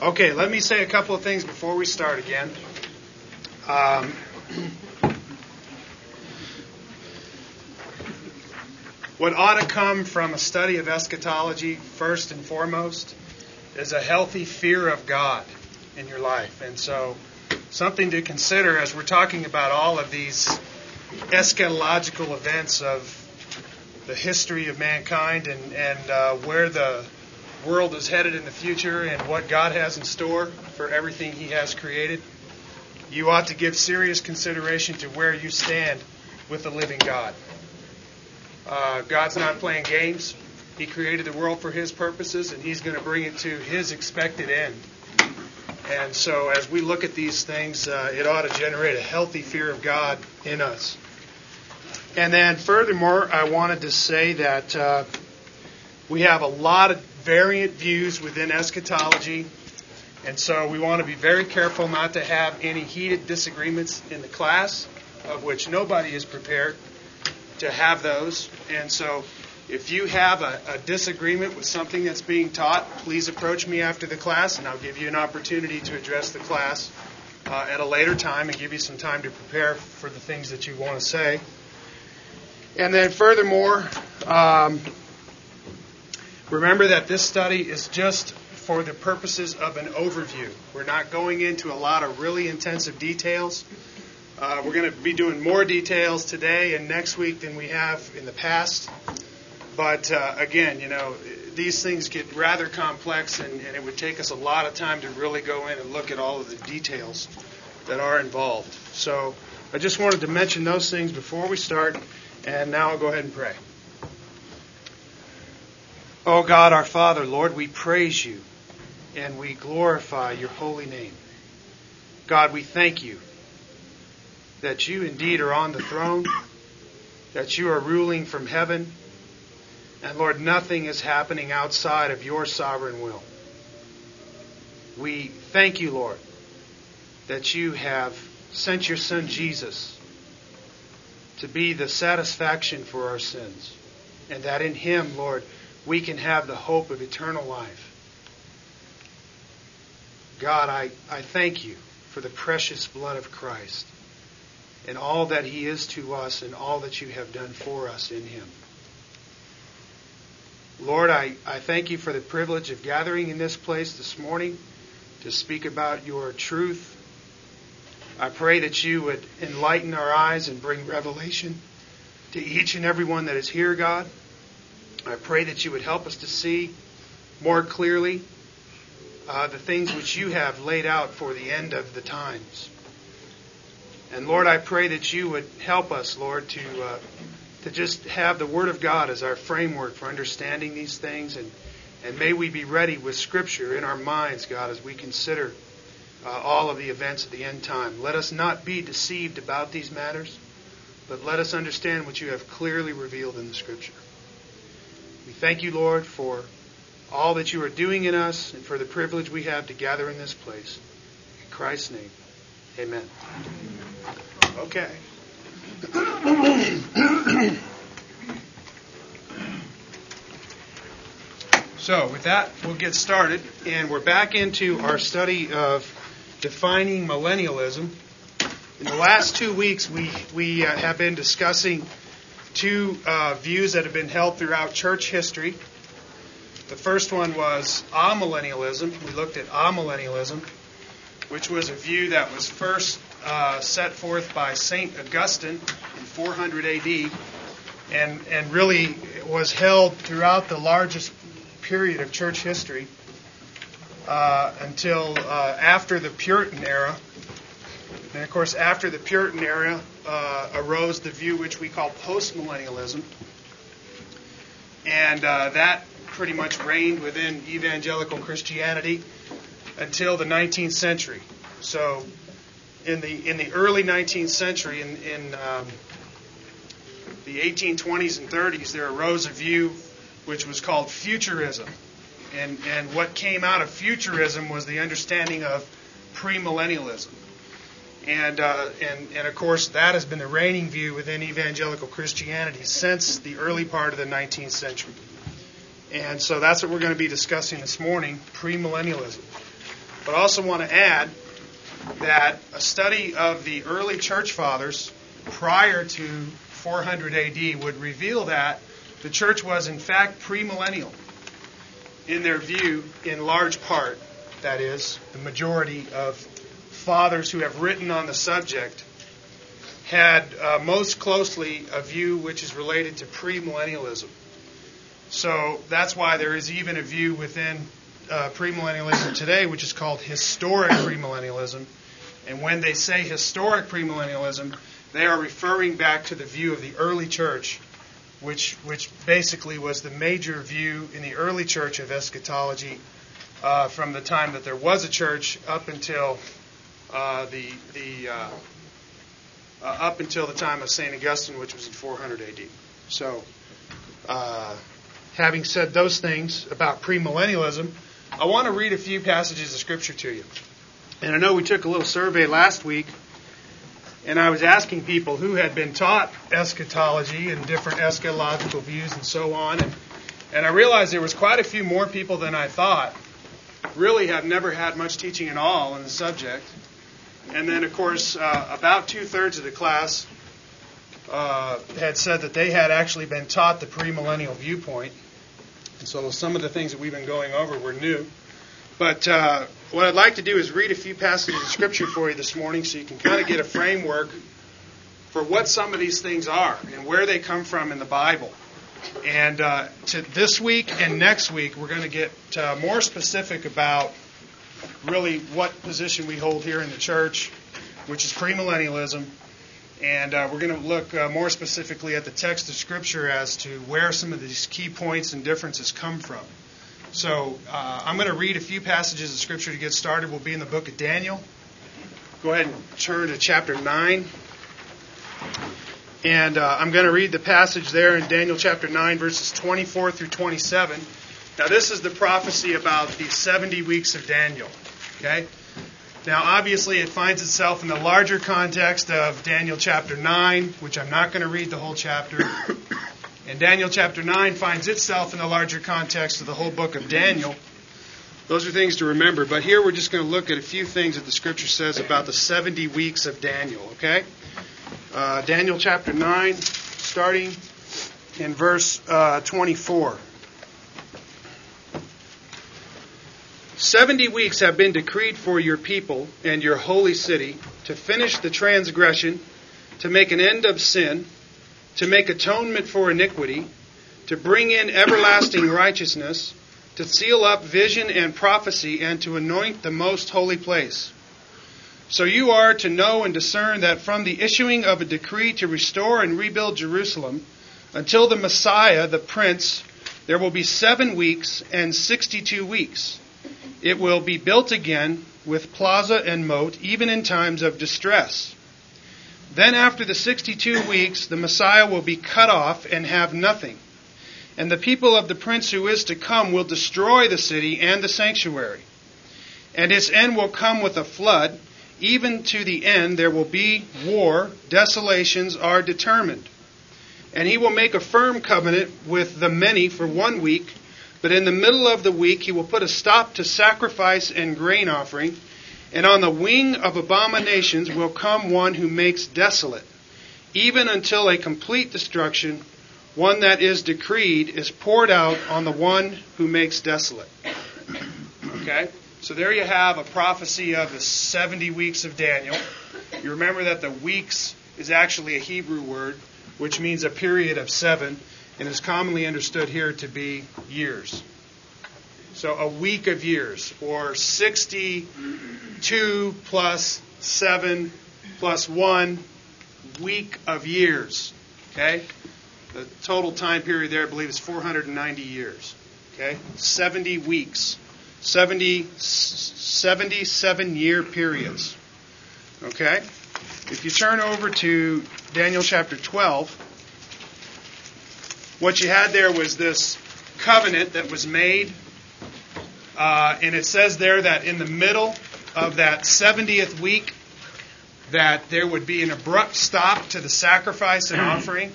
Okay, let me say a couple of things before we start again. Um, what ought to come from a study of eschatology, first and foremost, is a healthy fear of God in your life. And so, something to consider as we're talking about all of these eschatological events of the history of mankind and, and uh, where the world is headed in the future and what God has in store for everything He has created, you ought to give serious consideration to where you stand with the living God. Uh, God's not playing games. He created the world for His purposes, and He's going to bring it to His expected end. And so, as we look at these things, uh, it ought to generate a healthy fear of God in us. And then, furthermore, I wanted to say that uh, we have a lot of variant views within eschatology, and so we want to be very careful not to have any heated disagreements in the class, of which nobody is prepared to have those. And so, if you have a, a, disagreement with something that's being taught, please approach me after the class, and I'll give you an opportunity to address the class uh, at a later time and give you some time to prepare for the things that you want to say. And then, furthermore, um, remember that this study is just for the purposes of an overview. We're not going into a lot of really intensive details. Uh, we're going to be doing more details today and next week than we have in the past. But uh, again, you know, these things get rather complex, and, and, it would take us a lot of time to really go in and look at all of the details that are involved. So I just wanted to mention those things before we start, and now I'll go ahead and pray. Oh God, our Father, Lord, we praise you and we glorify your holy name. God, we thank you that you indeed are on the throne, that you are ruling from heaven, and Lord, nothing is happening outside of your sovereign will. We thank you, Lord, that you have sent your Son Jesus to be the satisfaction for our sins, and that in him, Lord, we can have the hope of eternal life. God, I, I thank you for the precious blood of Christ and all that He is to us and all that you have done for us in Him. Lord, I, I thank you for the privilege of gathering in this place this morning to speak about your truth. I pray that you would enlighten our eyes and bring revelation to each and every one that is here, God. I pray that you would help us to see more clearly uh, the things which you have laid out for the end of the times. And Lord, I pray that you would help us, Lord, to uh, to just have the Word of God as our framework for understanding these things, and and may we be ready with Scripture in our minds, God, as we consider uh, all of the events of the end time. Let us not be deceived about these matters, but let us understand what you have clearly revealed in the Scripture. We thank you, Lord, for all that you are doing in us and for the privilege we have to gather in this place. In Christ's name, amen. Okay. so, with that, we'll get started. And we're back into our study of defining millennialism. In the last two weeks, we, we uh, have been discussing two uh, views that have been held throughout church history. The first one was amillennialism. We looked at amillennialism, which was a view that was first uh, set forth by St. Augustine in 400 AD and, and really was held throughout the largest period of church history uh, until uh, after the Puritan era. And of course, after the Puritan era uh, arose the view which we call postmillennialism. And uh, that pretty much reigned within evangelical Christianity until the 19th century. So in the in the early 19th century, in, in um, the 1820s and 30s, there arose a view which was called futurism, and and what came out of futurism was the understanding of premillennialism, and uh, and and of course that has been the reigning view within evangelical Christianity since the early part of the 19th century, and so that's what we're going to be discussing this morning: premillennialism. But I also want to add that a study of the early church fathers prior to 400 AD would reveal that the church was in fact premillennial in their view, in large part, that is, the majority of fathers who have written on the subject had uh, most closely a view which is related to premillennialism. So that's why there is even a view within uh, premillennialism today, which is called historic premillennialism. And when they say historic premillennialism, they are referring back to the view of the early church, which, which basically was the major view in the early church of eschatology uh, from the time that there was a church up until uh, the, the uh, uh up until the time of Saint Augustine, which was in 400 AD. So, uh, having said those things about premillennialism, I want to read a few passages of Scripture to you. And I know we took a little survey last week, and I was asking people who had been taught eschatology and different eschatological views and so on. And, and I realized there was quite a few more people than I thought really have never had much teaching at all on the subject. And then, of course, uh, about two thirds of the class uh, had said that they had actually been taught the premillennial viewpoint. And so some of the things that we've been going over were new. But uh, what I'd like to do is read a few passages of Scripture for you this morning so you can kind of get a framework for what some of these things are and where they come from in the Bible. And uh, to this week and next week, we're going to get uh, more specific about really what position we hold here in the church, which is premillennialism. And uh, we're going to look uh, more specifically at the text of Scripture as to where some of these key points and differences come from. So uh, I'm going to read a few passages of Scripture to get started. We'll be in the book of Daniel. Go ahead and turn to chapter 9. And uh, I'm going to read the passage there in Daniel chapter 9, verses 24 through 27. Now, this is the prophecy about the 70 weeks of Daniel. Okay? Now, obviously, it finds itself in the larger context of Daniel chapter 9, which I'm not going to read the whole chapter. And Daniel chapter 9 finds itself in the larger context of the whole book of Daniel. Those are things to remember. But here we're just going to look at a few things that the scripture says about the 70 weeks of Daniel, okay? Uh, Daniel chapter 9, starting in verse uh, 24. Seventy weeks have been decreed for your people and your holy city to finish the transgression, to make an end of sin to make atonement for iniquity, to bring in everlasting righteousness, to seal up vision and prophecy, and to anoint the most holy place. So you are to know and discern that from the issuing of a decree to restore and rebuild Jerusalem until the Messiah, the Prince, there will be seven weeks and sixty two weeks. It will be built again with plaza and moat, even in times of distress. Then, after the 62 weeks, the Messiah will be cut off and have nothing. And the people of the prince who is to come will destroy the city and the sanctuary. And its end will come with a flood. Even to the end, there will be war. Desolations are determined. And he will make a firm covenant with the many for one week. But in the middle of the week, he will put a stop to sacrifice and grain offering and on the wing of abominations will come one who makes desolate, even until a complete destruction, one that is decreed, is poured out on the one who makes desolate. Okay? So there you have a prophecy of the 70 weeks of Daniel. You remember that the weeks is actually a Hebrew word, which means a period of seven, and is commonly understood here to be years. So a week of years, or 62 plus 7 plus 1 week of years. Okay? The total time period there, I believe, is 490 years. Okay? 70 weeks. 70, 77 year periods. Okay? If you turn over to Daniel chapter 12, what you had there was this covenant that was made uh, and it says there that in the middle of that 70th week, that there would be an abrupt stop to the sacrifice and offering,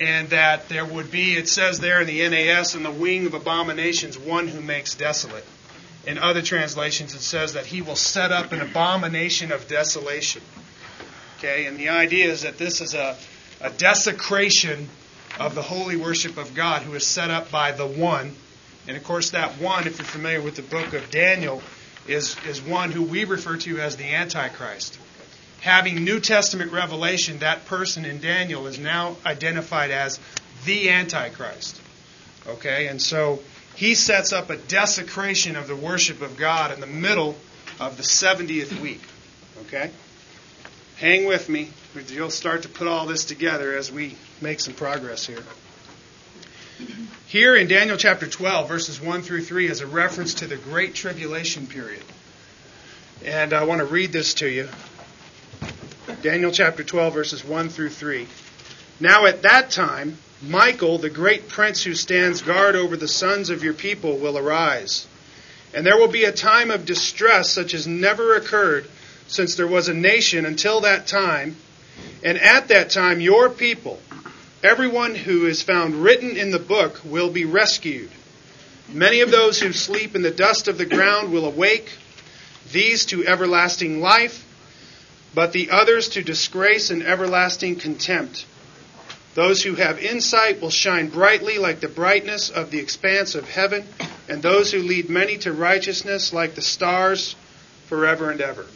and that there would be, it says there in the NAS, in the wing of abominations, one who makes desolate. in other translations, it says that he will set up an abomination of desolation. Okay, and the idea is that this is a, a desecration of the holy worship of God who is set up by the one. And of course, that one, if you're familiar with the book of Daniel, is, is one who we refer to as the Antichrist. Having New Testament revelation, that person in Daniel is now identified as the Antichrist. Okay, and so he sets up a desecration of the worship of God in the middle of the 70th week. Okay? Hang with me. You'll start to put all this together as we make some progress here. Here in Daniel chapter 12, verses 1 through 3, is a reference to the Great Tribulation period. And I want to read this to you. Daniel chapter 12, verses 1 through 3. Now at that time, Michael, the great prince who stands guard over the sons of your people, will arise. And there will be a time of distress such as never occurred since there was a nation until that time. And at that time, your people, everyone who is found written in the book, will be rescued. Many of those who sleep in the dust of the ground will awake, these to everlasting life, but the others to disgrace and everlasting contempt. Those who have insight will shine brightly like the brightness of the expanse of heaven, and those who lead many to righteousness like the stars forever and ever.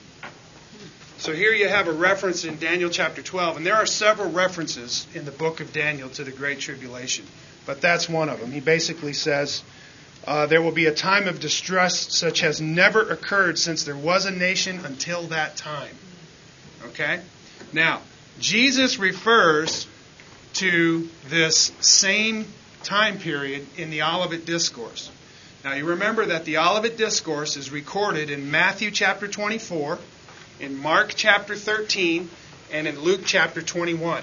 So here you have a reference in Daniel chapter 12, and there are several references in the book of Daniel to the Great Tribulation, but that's one of them. He basically says, uh, There will be a time of distress such as never occurred since there was a nation until that time. Okay? Now, Jesus refers to this same time period in the Olivet Discourse. Now, you remember that the Olivet Discourse is recorded in Matthew chapter 24, in Mark chapter 13, and in Luke chapter 21.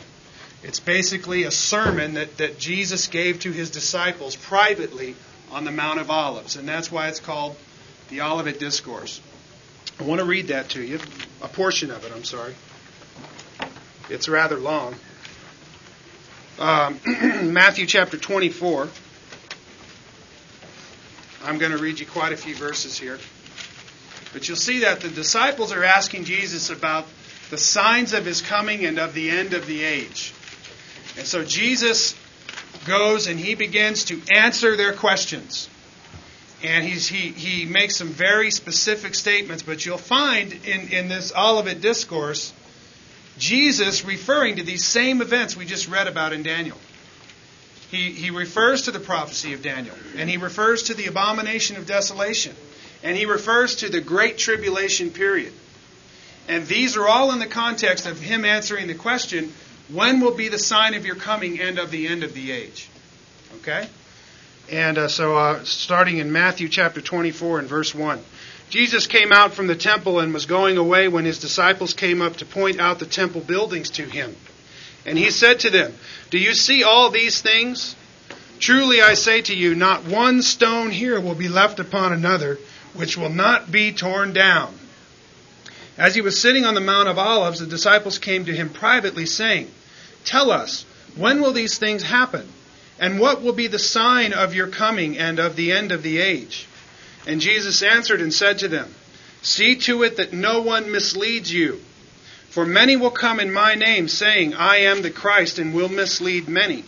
It's basically a sermon that, that Jesus gave to his disciples privately on the Mount of Olives, and that's why it's called the Olivet Discourse. I want to read that to you, a portion of it, I'm sorry. It's rather long um, Matthew chapter 24. I'm going to read you quite a few verses here. But you'll see that the disciples are asking Jesus about the signs of his coming and of the end of the age. And so Jesus goes and he begins to answer their questions. And he's, he, he makes some very specific statements, but you'll find in, in this Olivet Discourse Jesus referring to these same events we just read about in Daniel. He, he refers to the prophecy of Daniel, and he refers to the abomination of desolation, and he refers to the great tribulation period. And these are all in the context of him answering the question when will be the sign of your coming and of the end of the age? Okay? And uh, so, uh, starting in Matthew chapter 24 and verse 1. Jesus came out from the temple and was going away when his disciples came up to point out the temple buildings to him. And he said to them, Do you see all these things? Truly I say to you, not one stone here will be left upon another, which will not be torn down. As he was sitting on the Mount of Olives, the disciples came to him privately, saying, Tell us, when will these things happen? And what will be the sign of your coming and of the end of the age? And Jesus answered and said to them, See to it that no one misleads you. For many will come in my name, saying, I am the Christ, and will mislead many.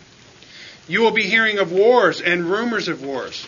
You will be hearing of wars and rumors of wars.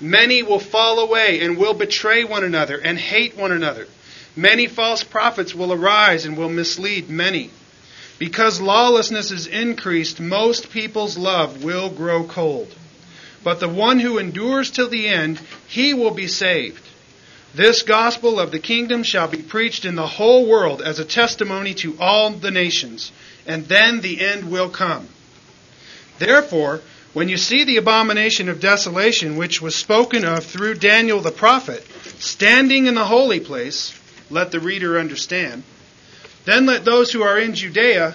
many will fall away and will betray one another and hate one another. Many false prophets will arise and will mislead many. Because lawlessness is increased, most people's love will grow cold. But the one who endures till the end, he will be saved. This gospel of the kingdom shall be preached in the whole world as a testimony to all the nations, and then the end will come. Therefore, when you see the abomination of desolation, which was spoken of through Daniel the prophet, standing in the holy place, let the reader understand. Then let those who are in Judea,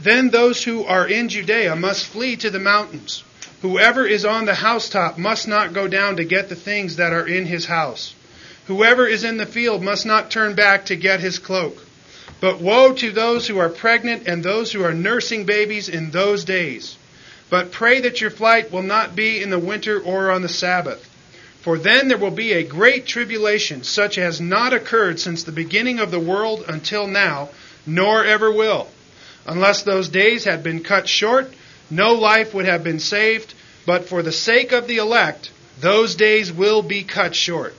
then those who are in Judea must flee to the mountains. Whoever is on the housetop must not go down to get the things that are in his house. Whoever is in the field must not turn back to get his cloak. But woe to those who are pregnant and those who are nursing babies in those days. But pray that your flight will not be in the winter or on the Sabbath. For then there will be a great tribulation, such as not occurred since the beginning of the world until now, nor ever will. Unless those days had been cut short, no life would have been saved, but for the sake of the elect, those days will be cut short.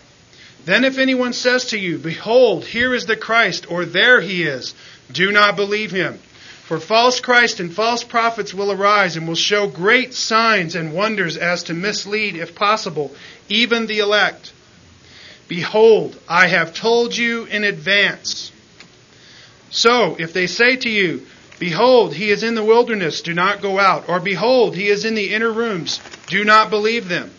Then if anyone says to you, Behold, here is the Christ, or there he is, do not believe him. For false Christ and false prophets will arise and will show great signs and wonders as to mislead, if possible, even the elect. Behold, I have told you in advance. So, if they say to you, Behold, he is in the wilderness, do not go out, or Behold, he is in the inner rooms, do not believe them.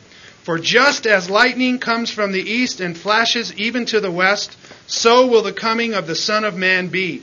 For just as lightning comes from the east and flashes even to the west, so will the coming of the Son of Man be.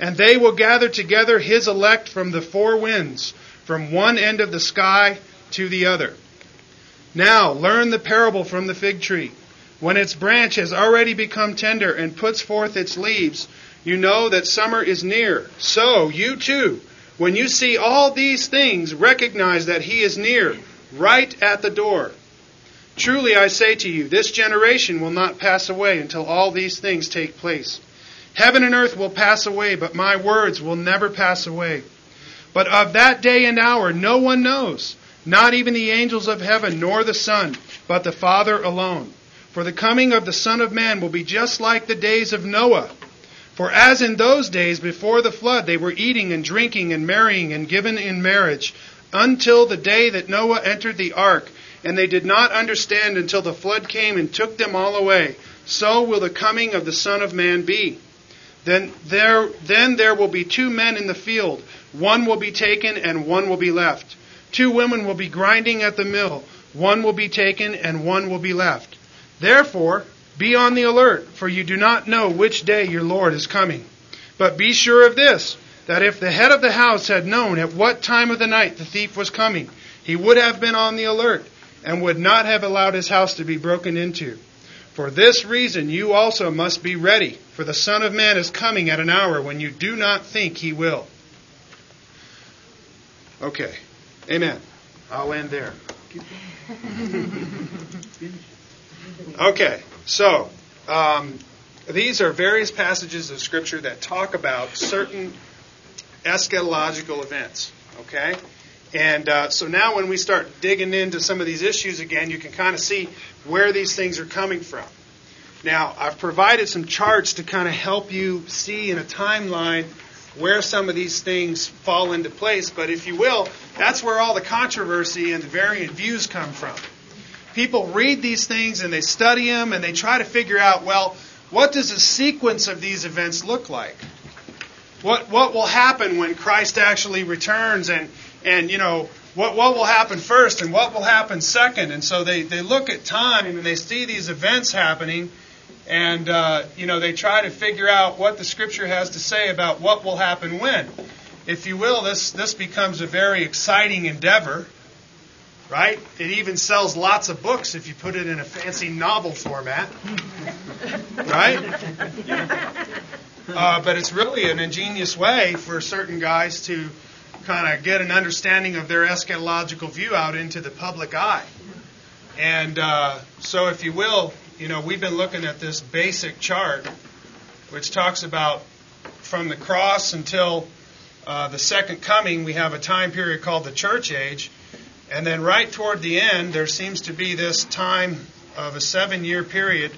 and they will gather together his elect from the four winds, from one end of the sky to the other. Now learn the parable from the fig tree. When its branch has already become tender and puts forth its leaves, you know that summer is near. So you too, when you see all these things, recognize that he is near right at the door. Truly I say to you, this generation will not pass away until all these things take place. Heaven and earth will pass away, but my words will never pass away. But of that day and hour no one knows, not even the angels of heaven, nor the Son, but the Father alone. For the coming of the Son of Man will be just like the days of Noah. For as in those days before the flood they were eating and drinking and marrying and given in marriage, until the day that Noah entered the ark, and they did not understand until the flood came and took them all away. So will the coming of the Son of Man be. Then there, then there will be two men in the field. One will be taken and one will be left. Two women will be grinding at the mill. One will be taken and one will be left. Therefore, be on the alert, for you do not know which day your Lord is coming. But be sure of this that if the head of the house had known at what time of the night the thief was coming, he would have been on the alert and would not have allowed his house to be broken into. For this reason you also must be ready, for the Son of Man is coming at an hour when you do not think he will. Okay. Amen. I'll end there. Okay. So, um, these are various passages of Scripture that talk about certain eschatological events. Okay? And uh, so now when we start digging into some of these issues again, you can kind of see where these things are coming from. Now, I've provided some charts to kind of help you see in a timeline where some of these things fall into place. But if you will, that's where all the controversy and the variant views come from. People read these things and they study them and they try to figure out, well, what does the sequence of these events look like? What what will happen when Christ actually returns and and you know what what will happen first and what will happen second? And so they they look at time and they see these events happening, and uh, you know they try to figure out what the Scripture has to say about what will happen when. If you will, this this becomes a very exciting endeavor right? It even sells lots of books if you put it in a fancy novel format, right? Uh, but it's really an ingenious way for certain guys to kind of get an understanding of their eschatological view out into the public eye. And uh, so, if you will, you know, we've been looking at this basic chart, which talks about from the cross until uh, the second coming, we have a time period called the church age. And then right toward the end, there seems to be this time of a seven year period,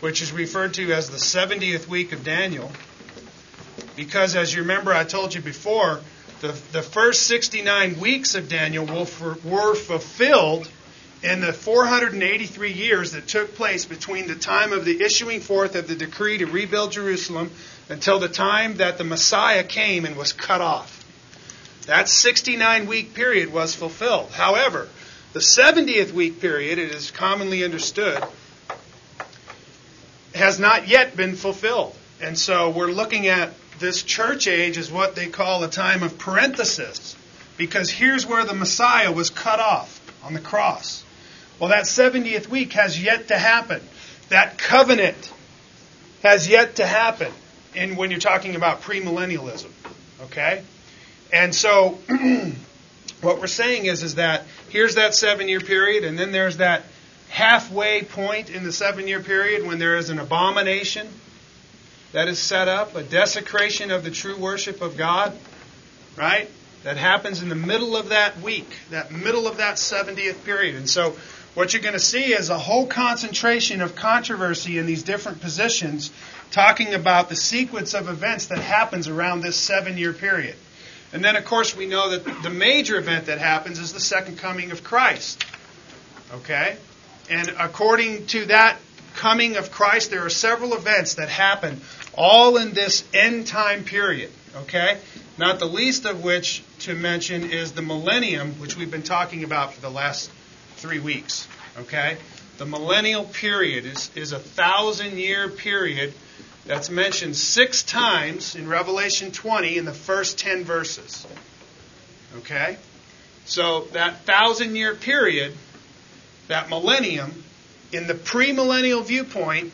which is referred to as the 70th week of Daniel. Because as you remember, I told you before, the, the first 69 weeks of Daniel were, were fulfilled in the 483 years that took place between the time of the issuing forth of the decree to rebuild Jerusalem until the time that the Messiah came and was cut off. That 69 week period was fulfilled. However, the 70th week period, it is commonly understood, has not yet been fulfilled. And so we're looking at this church age is what they call a time of parenthesis, because here's where the Messiah was cut off on the cross. Well, that 70th week has yet to happen. That covenant has yet to happen in when you're talking about premillennialism. Okay? And so what we're saying is is that here's that seven year period, and then there's that halfway point in the seven year period when there is an abomination that is set up, a desecration of the true worship of God, right? That happens in the middle of that week, that middle of that 70th period. And so what you're going to see is a whole concentration of controversy in these different positions talking about the sequence of events that happens around this seven year period. And then, of course, we know that the major event that happens is the second coming of Christ. Okay? And according to that coming of Christ, there are several events that happen all in this end time period. Okay? Not the least of which to mention is the millennium, which we've been talking about for the last three weeks. Okay? The millennial period is, is a thousand year period that's mentioned six times in Revelation 20 in the first 10 verses. Okay? So that thousand year period that millennium, in the premillennial viewpoint,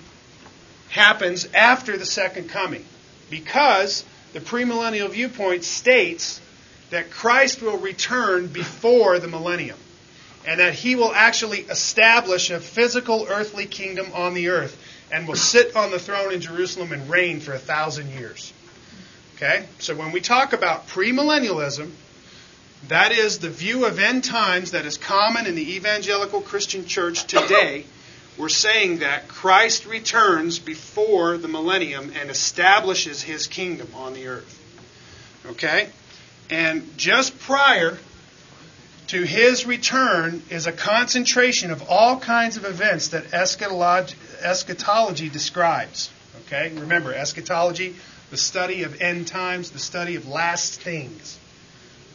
happens after the second coming. Because the premillennial viewpoint states that Christ will return before the millennium. And that he will actually establish a physical earthly kingdom on the earth and will sit on the throne in Jerusalem and reign for a thousand years. Okay? So when we talk about premillennialism, that is the view of end times that is common in the evangelical Christian church today. We're saying that Christ returns before the millennium and establishes his kingdom on the earth. Okay? And just prior to his return is a concentration of all kinds of events that eschatology, describes. Okay? Remember, eschatology, the study of end times, the study of last things.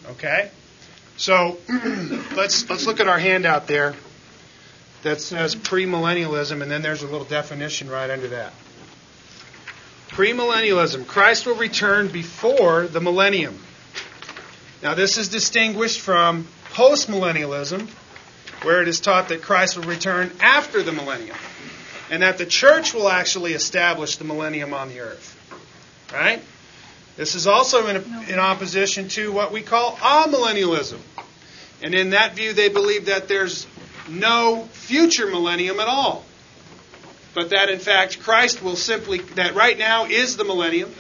Okay? So let's let's look at our handout there that says premillennialism, and then there's a little definition right under that. Premillennialism. Christ will return before the millennium. Now this is distinguished from postmillennialism, where it is taught that Christ will return after the millennium. And that the church will actually establish the millennium on the earth. Right? This is also in, in opposition to what we call amillennialism. And in that view, they believe that there's no future millennium at all. But that in fact, Christ will simply, that right now is the millennium,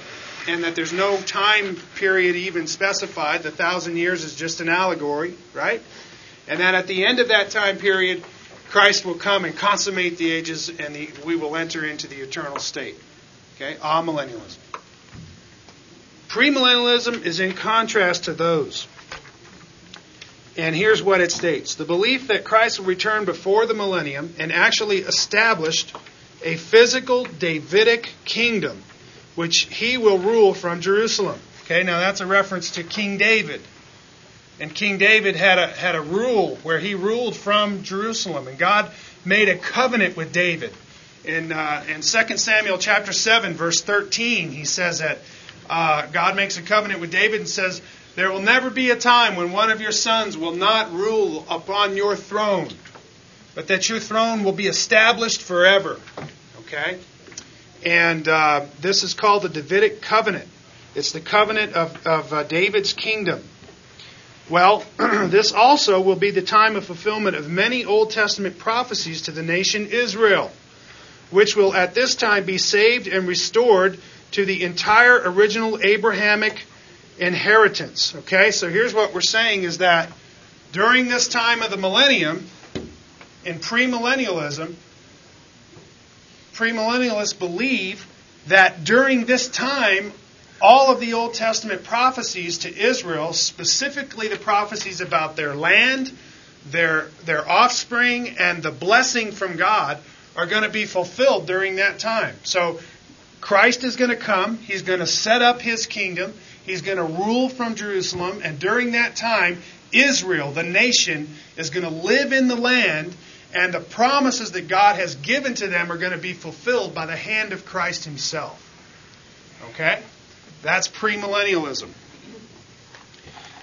and that there's no time period even specified. The thousand years is just an allegory, right? And that at the end of that time period, Christ will come and consummate the ages, and the, we will enter into the eternal state. Okay, amillennialism. Premillennialism is in contrast to those. And here's what it states The belief that Christ will return before the millennium and actually established a physical Davidic kingdom, which he will rule from Jerusalem. Okay, now that's a reference to King David. And King David had a, had a rule where he ruled from Jerusalem. And God made a covenant with David. In, uh, in 2 Samuel chapter 7, verse 13, he says that uh, God makes a covenant with David and says, There will never be a time when one of your sons will not rule upon your throne, but that your throne will be established forever. Okay? And uh, this is called the Davidic covenant. It's the covenant of, of uh, David's kingdom. Well, this also will be the time of fulfillment of many Old Testament prophecies to the nation Israel, which will at this time be saved and restored to the entire original Abrahamic inheritance. Okay, so here's what we're saying is that during this time of the millennium, in premillennialism, premillennialists believe that during this time, all of the Old Testament prophecies to Israel, specifically the prophecies about their land, their, their offspring, and the blessing from God, are going to be fulfilled during that time. So Christ is going to come. He's going to set up his kingdom. He's going to rule from Jerusalem. And during that time, Israel, the nation, is going to live in the land. And the promises that God has given to them are going to be fulfilled by the hand of Christ himself. Okay? That's premillennialism.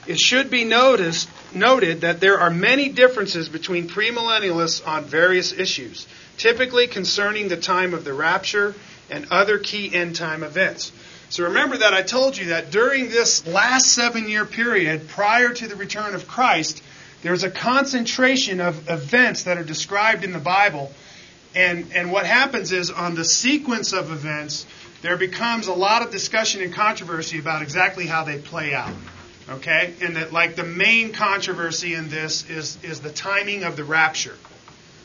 It should be noticed, noted that there are many differences between premillennialists on various issues, typically concerning the time of the rapture and other key end time events. So remember that I told you that during this last seven year period prior to the return of Christ, there's a concentration of events that are described in the Bible. And, and what happens is on the sequence of events, there becomes a lot of discussion and controversy about exactly how they play out. Okay? And that like the main controversy in this is, is the timing of the rapture.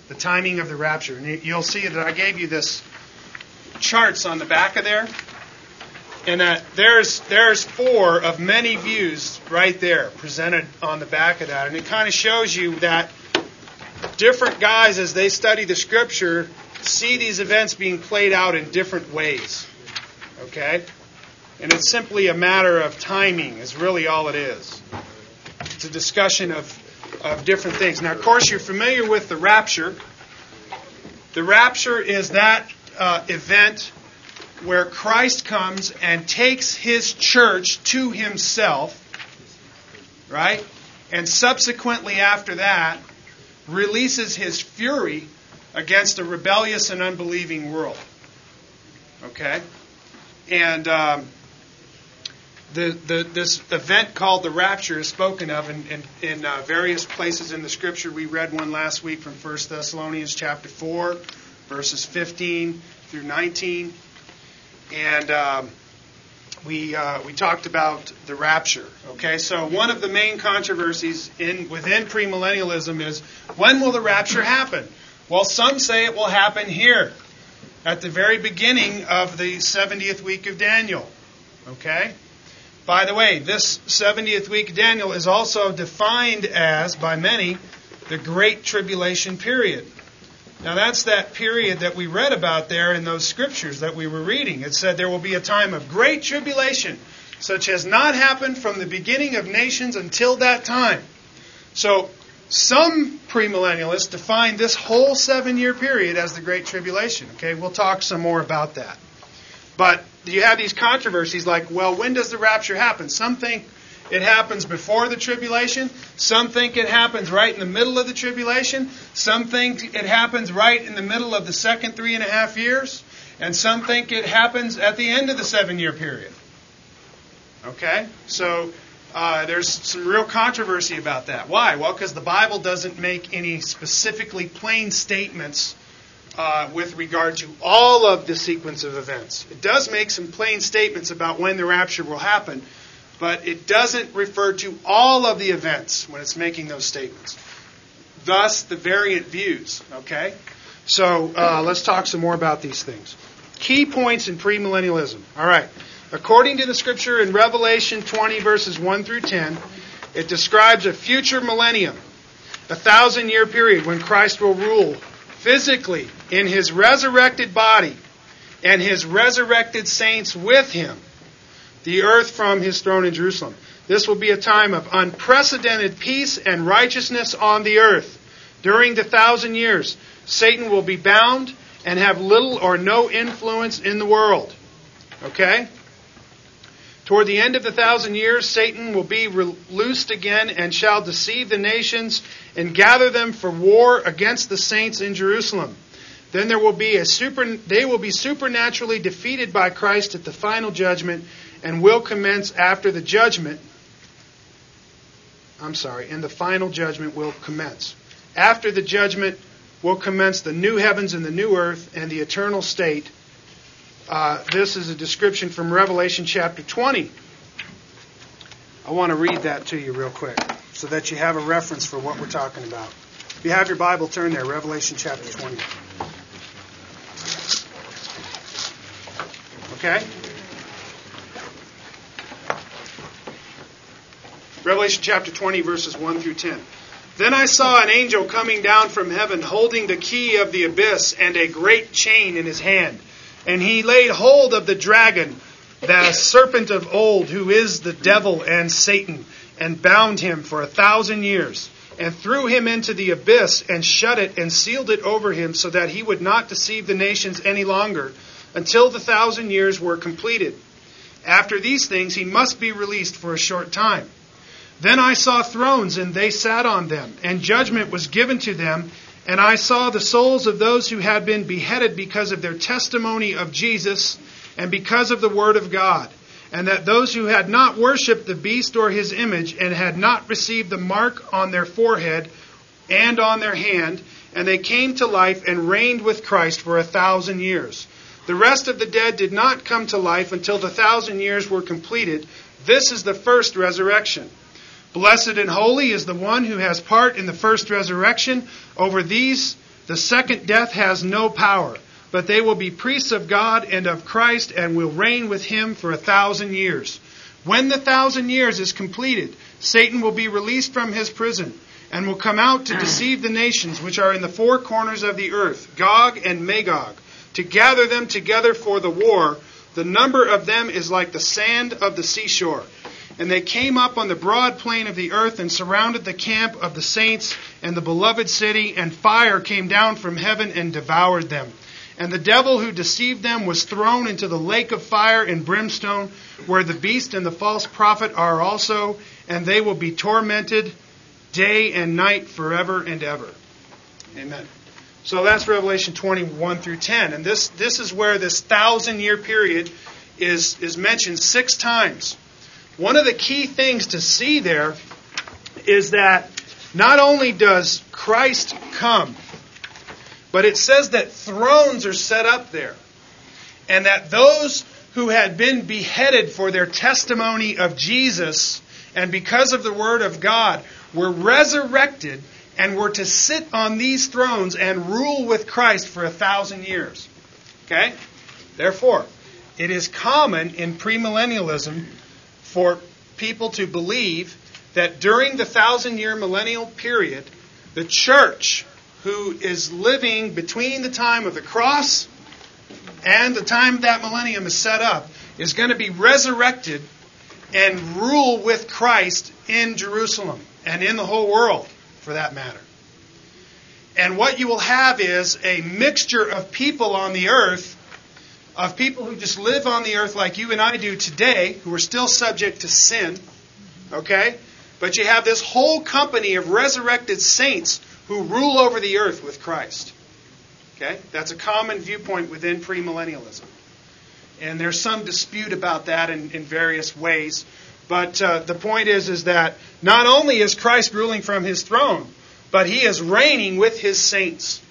The timing of the rapture. And you'll see that I gave you this charts on the back of there. And that there's there's four of many views right there presented on the back of that. And it kind of shows you that different guys as they study the scripture see these events being played out in different ways. Okay? And it's simply a matter of timing, is really all it is. It's a discussion of, of different things. Now, of course, you're familiar with the rapture. The rapture is that uh, event where Christ comes and takes his church to himself, right? And subsequently after that, releases his fury against a rebellious and unbelieving world. Okay? And um, the, the, this event called the rapture is spoken of in, in, in uh, various places in the Scripture. We read one last week from 1 Thessalonians chapter 4, verses 15 through 19. And um, we, uh, we talked about the rapture. Okay, so one of the main controversies in, within premillennialism is when will the rapture happen? Well, some say it will happen here at the very beginning of the 70th week of Daniel. Okay? By the way, this 70th week Daniel is also defined as, by many, the Great Tribulation period. Now, that's that period that we read about there in those scriptures that we were reading. It said there will be a time of great tribulation, such as not happened from the beginning of nations until that time. So, some premillennialists define this whole seven year period as the Great Tribulation. Okay, we'll talk some more about that. But you have these controversies like, well, when does the rapture happen? Some think it happens before the tribulation. Some think it happens right in the middle of the tribulation. Some think it happens right in the middle of the second three and a half years. And some think it happens at the end of the seven year period. Okay? So uh, there's some real controversy about that. Why? Well, because the Bible doesn't make any specifically plain statements uh, with regard to all of the sequence of events. It does make some plain statements about when the rapture will happen, but it doesn't refer to all of the events when it's making those statements. Thus, the variant views. Okay? So uh, let's talk some more about these things. Key points in premillennialism. All right. According to the scripture in Revelation 20, verses 1 through 10, it describes a future millennium, a thousand year period when Christ will rule physically in his resurrected body and his resurrected saints with him, the earth from his throne in Jerusalem. This will be a time of unprecedented peace and righteousness on the earth. During the thousand years, Satan will be bound and have little or no influence in the world. Okay? Toward the end of the thousand years, Satan will be loosed again and shall deceive the nations and gather them for war against the saints in Jerusalem. Then there will be a super, they will be supernaturally defeated by Christ at the final judgment and will commence after the judgment. I'm sorry, and the final judgment will commence. After the judgment will commence the new heavens and the new earth and the eternal state uh, this is a description from Revelation chapter 20. I want to read that to you real quick so that you have a reference for what we're talking about. If you have your Bible, turn there, Revelation chapter 20. Okay? Revelation chapter 20, verses 1 through 10. Then I saw an angel coming down from heaven, holding the key of the abyss and a great chain in his hand. And he laid hold of the dragon, the serpent of old, who is the devil and Satan, and bound him for a thousand years, and threw him into the abyss, and shut it, and sealed it over him, so that he would not deceive the nations any longer, until the thousand years were completed. After these things, he must be released for a short time. Then I saw thrones, and they sat on them, and judgment was given to them. And I saw the souls of those who had been beheaded because of their testimony of Jesus and because of the word of God. And that those who had not worshipped the beast or his image and had not received the mark on their forehead and on their hand, and they came to life and reigned with Christ for a thousand years. The rest of the dead did not come to life until the thousand years were completed. This is the first resurrection. Blessed and holy is the one who has part in the first resurrection. Over these, the second death has no power, but they will be priests of God and of Christ and will reign with him for a thousand years. When the thousand years is completed, Satan will be released from his prison and will come out to deceive the nations which are in the four corners of the earth, Gog and Magog, to gather them together for the war. The number of them is like the sand of the seashore. And they came up on the broad plain of the earth and surrounded the camp of the saints and the beloved city, and fire came down from heaven and devoured them. And the devil who deceived them was thrown into the lake of fire and brimstone, where the beast and the false prophet are also, and they will be tormented day and night forever and ever. Amen. So that's Revelation 21 through 10. And this, this is where this thousand year period is, is mentioned six times. One of the key things to see there is that not only does Christ come, but it says that thrones are set up there. And that those who had been beheaded for their testimony of Jesus and because of the Word of God were resurrected and were to sit on these thrones and rule with Christ for a thousand years. Okay? Therefore, it is common in premillennialism for people to believe that during the thousand year millennial period, the church, who is living between the time of the cross and the time that millennium is set up, is going to be resurrected and rule with Christ in Jerusalem and in the whole world, for that matter. And what you will have is a mixture of people on the earth of people who just live on the earth like you and I do today, who are still subject to sin, okay? But you have this whole company of resurrected saints who rule over the earth with Christ. Okay? That's a common viewpoint within premillennialism. And there's some dispute about that in, in various ways. But uh, the point is, is that not only is Christ ruling from his throne, but he is reigning with his saints.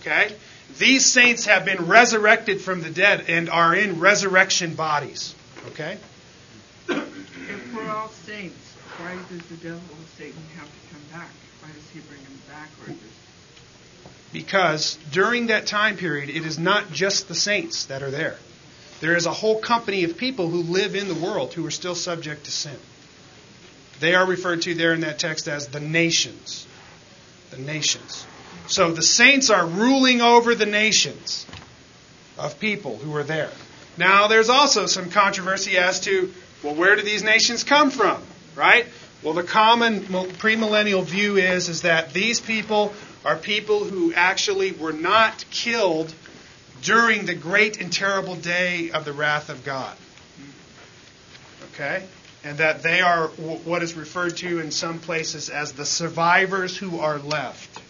Okay? These saints have been resurrected from the dead and are in resurrection bodies. Okay? If we're all saints, why does the devil and Satan have to come back? Why does he bring them back? Because during that time period, it is not just the saints that are there. There is a whole company of people who live in the world who are still subject to sin. They are referred to there in that text as the nations. The nations. So the saints are ruling over the nations of people who are there. Now, there's also some controversy as to, well, where do these nations come from? Right? Well, the common premillennial view is, is that these people are people who actually were not killed during the great and terrible day of the wrath of God. Okay? And that they are what is referred to in some places as the survivors who are left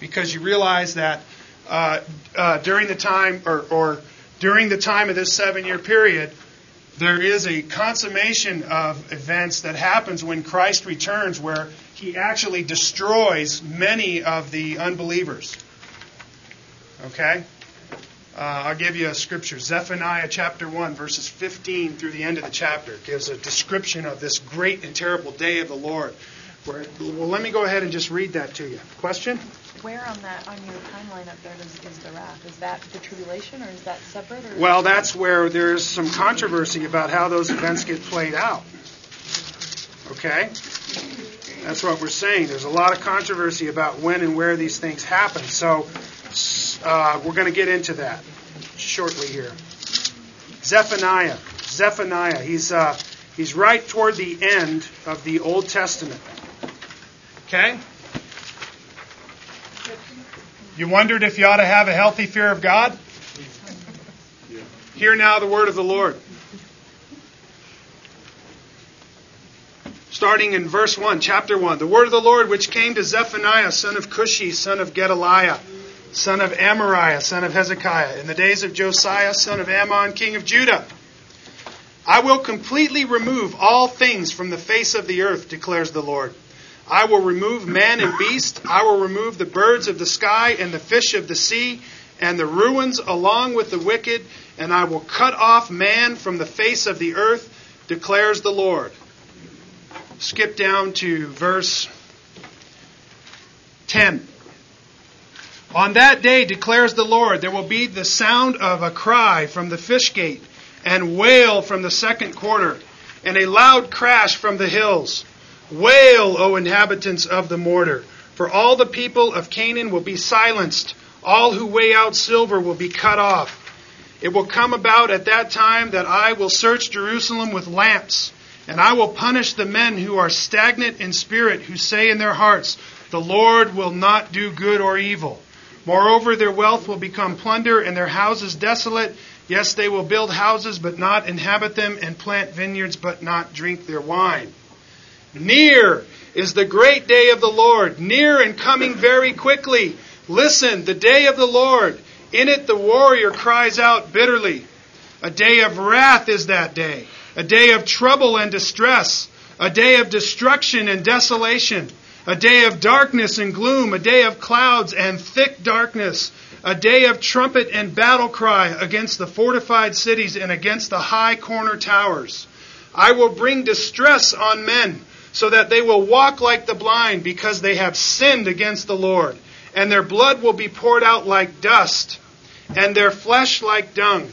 because you realize that uh, uh, during the time or, or during the time of this seven-year period, there is a consummation of events that happens when Christ returns, where He actually destroys many of the unbelievers. Okay. Uh, I'll give you a scripture. Zephaniah chapter 1, verses 15 through the end of the chapter gives a description of this great and terrible day of the Lord. Where, well, let me go ahead and just read that to you. Question? Where on that on your timeline up there is, is the wrath? Is that the tribulation, or is that separate? Or well, that's where there's some controversy about how those events get played out. Okay? That's what we're saying. There's a lot of controversy about when and where these things happen. So uh, we're going to get into that shortly here. Zephaniah. Zephaniah. He's, uh, he's right toward the end of the Old Testament. Okay? You wondered if you ought to have a healthy fear of God? Hear now the word of the Lord. starting in verse 1, chapter 1. The word of the Lord which came to Zephaniah, son of Cushi, son of Gedaliah, son of Amariah, son of Hezekiah, in the days of Josiah, son of Amon, king of Judah. I will completely remove all things from the face of the earth, declares the Lord. I will remove man and beast. I will remove the birds of the sky and the fish of the sea and the ruins along with the wicked, and I will cut off man from the face of the earth, declares the Lord skip down to verse 10. On that day, declares the Lord, there will be the sound of a cry from the fish gate, and wail from the second quarter, and a loud crash from the hills. Wail, O inhabitants of the mortar, for all the people of Canaan will be silenced. All who weigh out silver will be cut off. It will come about at that time that I will search Jerusalem with lamps and I will punish the men who are stagnant in spirit, who say in their hearts, The Lord will not do good or evil. Moreover, their wealth will become plunder, and their houses desolate. Yes, they will build houses, but not inhabit them, and plant vineyards, but not drink their wine. Near is the great day of the Lord, near and coming very quickly. Listen, the day of the Lord. In it the warrior cries out bitterly. A day of wrath is that day a day of trouble and distress, a day of destruction and desolation, a day of darkness and gloom, a day of clouds and thick darkness, a day of trumpet and battle cry against the fortified cities and against the high corner towers. I will bring distress on men so that they will walk like the blind because they have sinned against the Lord, and their blood will be poured out like dust, and their flesh like dung.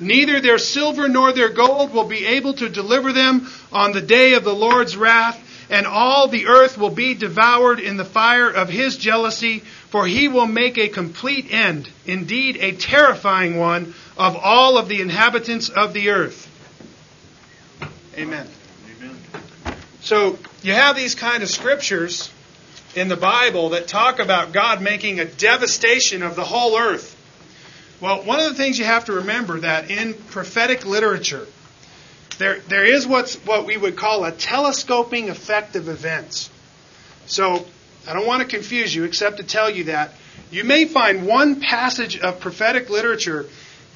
Neither their silver nor their gold will be able to deliver them on the day of the Lord's wrath, and all the earth will be devoured in the fire of his jealousy, for he will make a complete end, indeed a terrifying one, of all of the inhabitants of the earth. Amen. So you have these kind of scriptures in the Bible that talk about God making a devastation of the whole earth. Well, one of the things you have to remember that in prophetic literature, there, there is what's, what we would call a telescoping effect of events. So, I don't want to confuse you except to tell you that you may find one passage of prophetic literature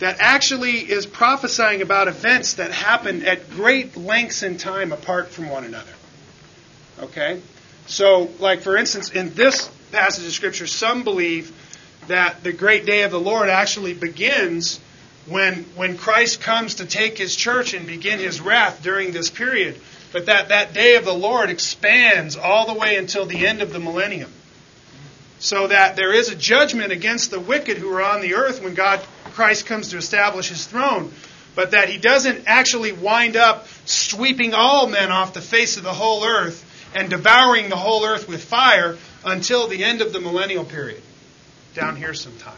that actually is prophesying about events that happened at great lengths in time apart from one another. Okay? So, like for instance, in this passage of Scripture, some believe that the great day of the Lord actually begins when, when Christ comes to take his church and begin his wrath during this period. But that, that day of the Lord expands all the way until the end of the millennium. So that there is a judgment against the wicked who are on the earth when God, Christ comes to establish his throne. But that he doesn't actually wind up sweeping all men off the face of the whole earth and devouring the whole earth with fire until the end of the millennial period down here sometime.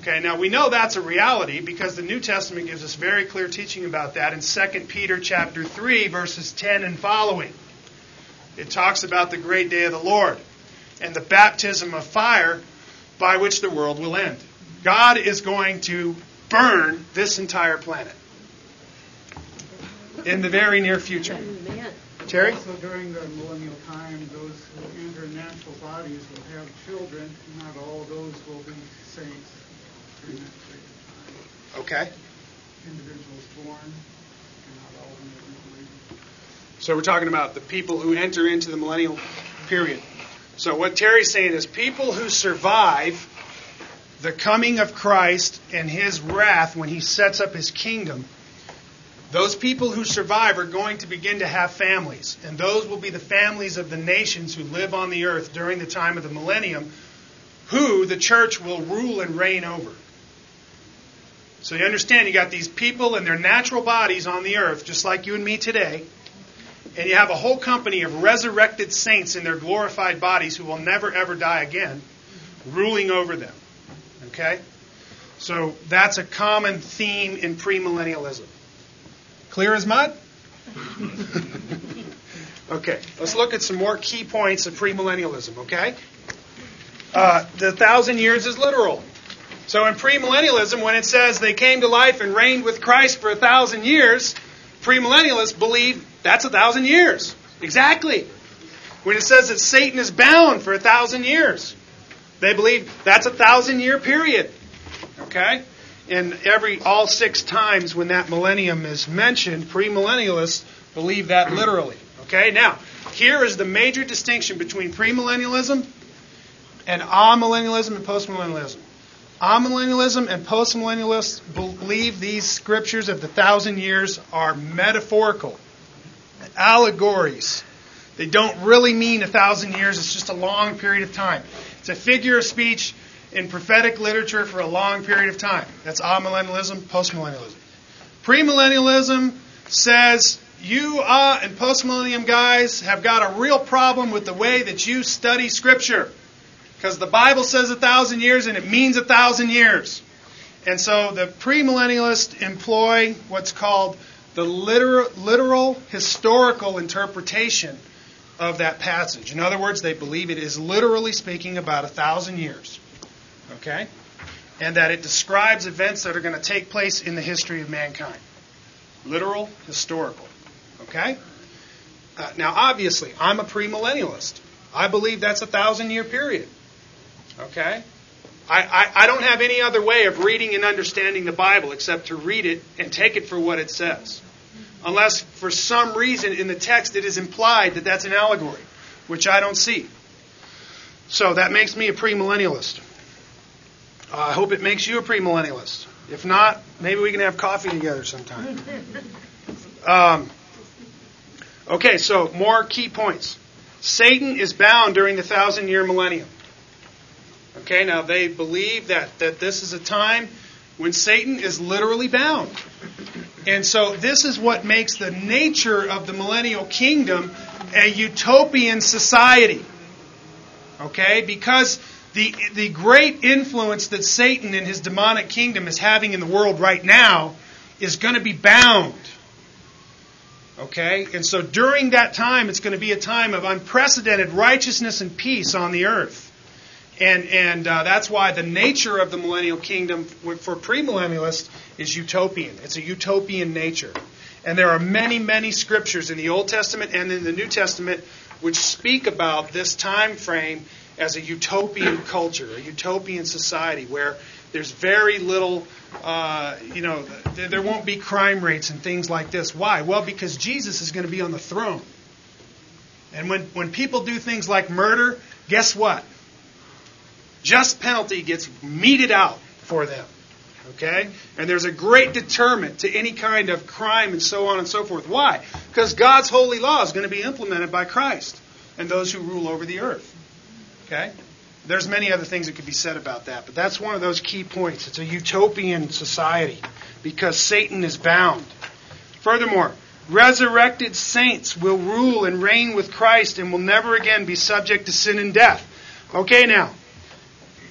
Okay, now we know that's a reality because the New Testament gives us very clear teaching about that in 2 Peter chapter 3 verses 10 and following. It talks about the great day of the Lord and the baptism of fire by which the world will end. God is going to burn this entire planet in the very near future. Terry? Also, during the millennial time, those who enter natural bodies will have children. Not all those will be saints during that period of time. Okay. Individuals born, and not all of them will be So we're talking about the people who enter into the millennial period. So what Terry's saying is people who survive the coming of Christ and his wrath when he sets up his kingdom those people who survive are going to begin to have families, and those will be the families of the nations who live on the earth during the time of the millennium, who the church will rule and reign over. So you understand, you got these people in their natural bodies on the earth, just like you and me today, and you have a whole company of resurrected saints in their glorified bodies who will never ever die again, ruling over them. Okay? So that's a common theme in premillennialism. Clear as mud? okay, let's look at some more key points of premillennialism, okay? Uh, the thousand years is literal. So in premillennialism, when it says they came to life and reigned with Christ for a thousand years, premillennialists believe that's a thousand years. Exactly. When it says that Satan is bound for a thousand years, they believe that's a thousand year period. Okay? And every all six times when that millennium is mentioned, premillennialists believe that literally. Okay? Now, here is the major distinction between premillennialism and amillennialism and postmillennialism. Amillennialism and postmillennialists believe these scriptures of the thousand years are metaphorical, allegories. They don't really mean a thousand years, it's just a long period of time. It's a figure of speech in prophetic literature for a long period of time. That's amillennialism, postmillennialism. Premillennialism says you uh, and postmillennium guys have got a real problem with the way that you study Scripture. Because the Bible says a thousand years and it means a thousand years. And so the premillennialists employ what's called the literal, literal historical interpretation of that passage. In other words, they believe it is literally speaking about a thousand years. Okay? And that it describes events that are going to take place in the history of mankind. Literal, historical. Okay? Uh, now, obviously, I'm a premillennialist. I believe that's a thousand year period. Okay? I, I, I, don't have any other way of reading and understanding the Bible except to read it and take it for what it says. Unless for some reason in the text it is implied that that's an allegory, which I don't see. So that makes me a premillennialist. Uh, I hope it makes you a premillennialist. If not, maybe we can have coffee together sometime. Um, okay, so more key points. Satan is bound during the thousand year millennium. Okay, now they believe that, that this is a time when Satan is literally bound. And so this is what makes the nature of the millennial kingdom a utopian society. Okay? Because the, the great influence that Satan and his demonic kingdom is having in the world right now is going to be bound. Okay? And so during that time, it's going to be a time of unprecedented righteousness and peace on the earth. And, and uh, that's why the nature of the millennial kingdom for premillennialists is utopian. It's a utopian nature. And there are many, many scriptures in the Old Testament and in the New Testament which speak about this time frame as a utopian culture, a utopian society where there's very little, uh, you know, there won't be crime rates and things like this. Why? Well, because Jesus is going to be on the throne. And when, when people do things like murder, guess what? just penalty gets meted out for them. Okay? And there's a great deterrent to any kind of crime and so on and so forth. Why? Because God's holy law is going to be implemented by Christ and those who rule over the earth. Okay? There's many other things that could be said about that, but that's one of those key points. It's a utopian society because Satan is bound. Furthermore, resurrected saints will rule and reign with Christ and will never again be subject to sin and death. Okay, now,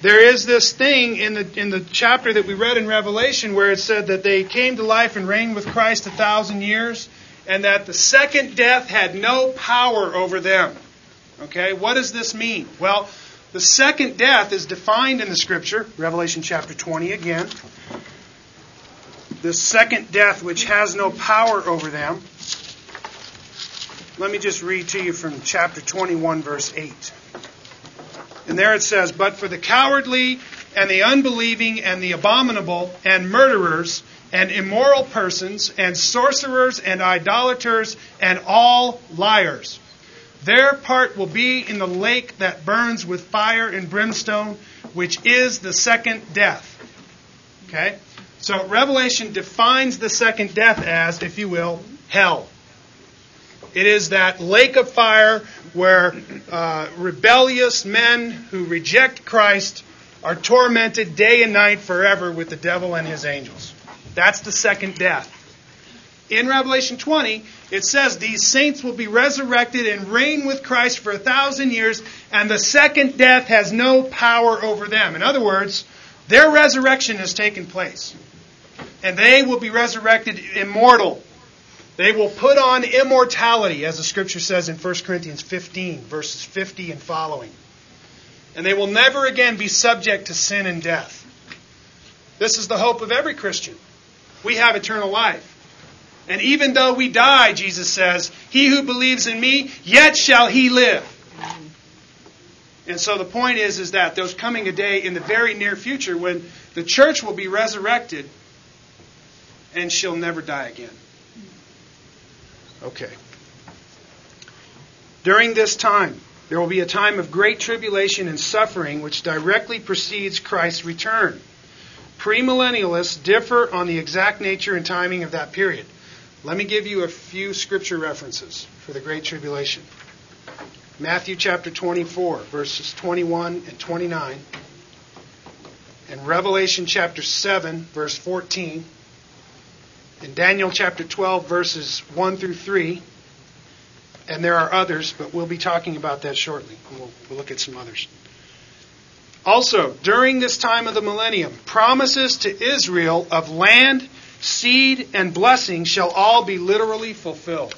there is this thing in the in the chapter that we read in Revelation where it said that they came to life and reigned with Christ a thousand years, and that the second death had no power over them. Okay, what does this mean? Well, the second death is defined in the Scripture, Revelation chapter 20 again. The second death, which has no power over them. Let me just read to you from chapter 21, verse 8. And there it says, But for the cowardly and the unbelieving and the abominable and murderers and immoral persons and sorcerers and idolaters and all liars. Their part will be in the lake that burns with fire and brimstone, which is the second death. Okay? So Revelation defines the second death as, if you will, hell. It is that lake of fire where uh, rebellious men who reject Christ are tormented day and night forever with the devil and his angels. That's the second death. In Revelation 20, it says these saints will be resurrected and reign with Christ for a thousand years, and the second death has no power over them. In other words, their resurrection has taken place. And they will be resurrected immortal. They will put on immortality, as the scripture says in 1 Corinthians 15, verses 50 and following. And they will never again be subject to sin and death. This is the hope of every Christian. We have eternal life. And even though we die, Jesus says, he who believes in me, yet shall he live. And so the point is, is that there's coming a day in the very near future when the church will be resurrected and she'll never die again. Okay. During this time, there will be a time of great tribulation and suffering which directly precedes Christ's return. Premillennialists differ on the exact nature and timing of that period. Let me give you a few scripture references for the Great Tribulation. Matthew chapter 24, verses 21 and 29, and Revelation chapter 7, verse 14, and Daniel chapter 12, verses 1 through 3, and there are others, but we'll be talking about that shortly. We'll, we'll look at some others. Also, during this time of the millennium, promises to Israel of land seed, and blessing shall all be literally fulfilled.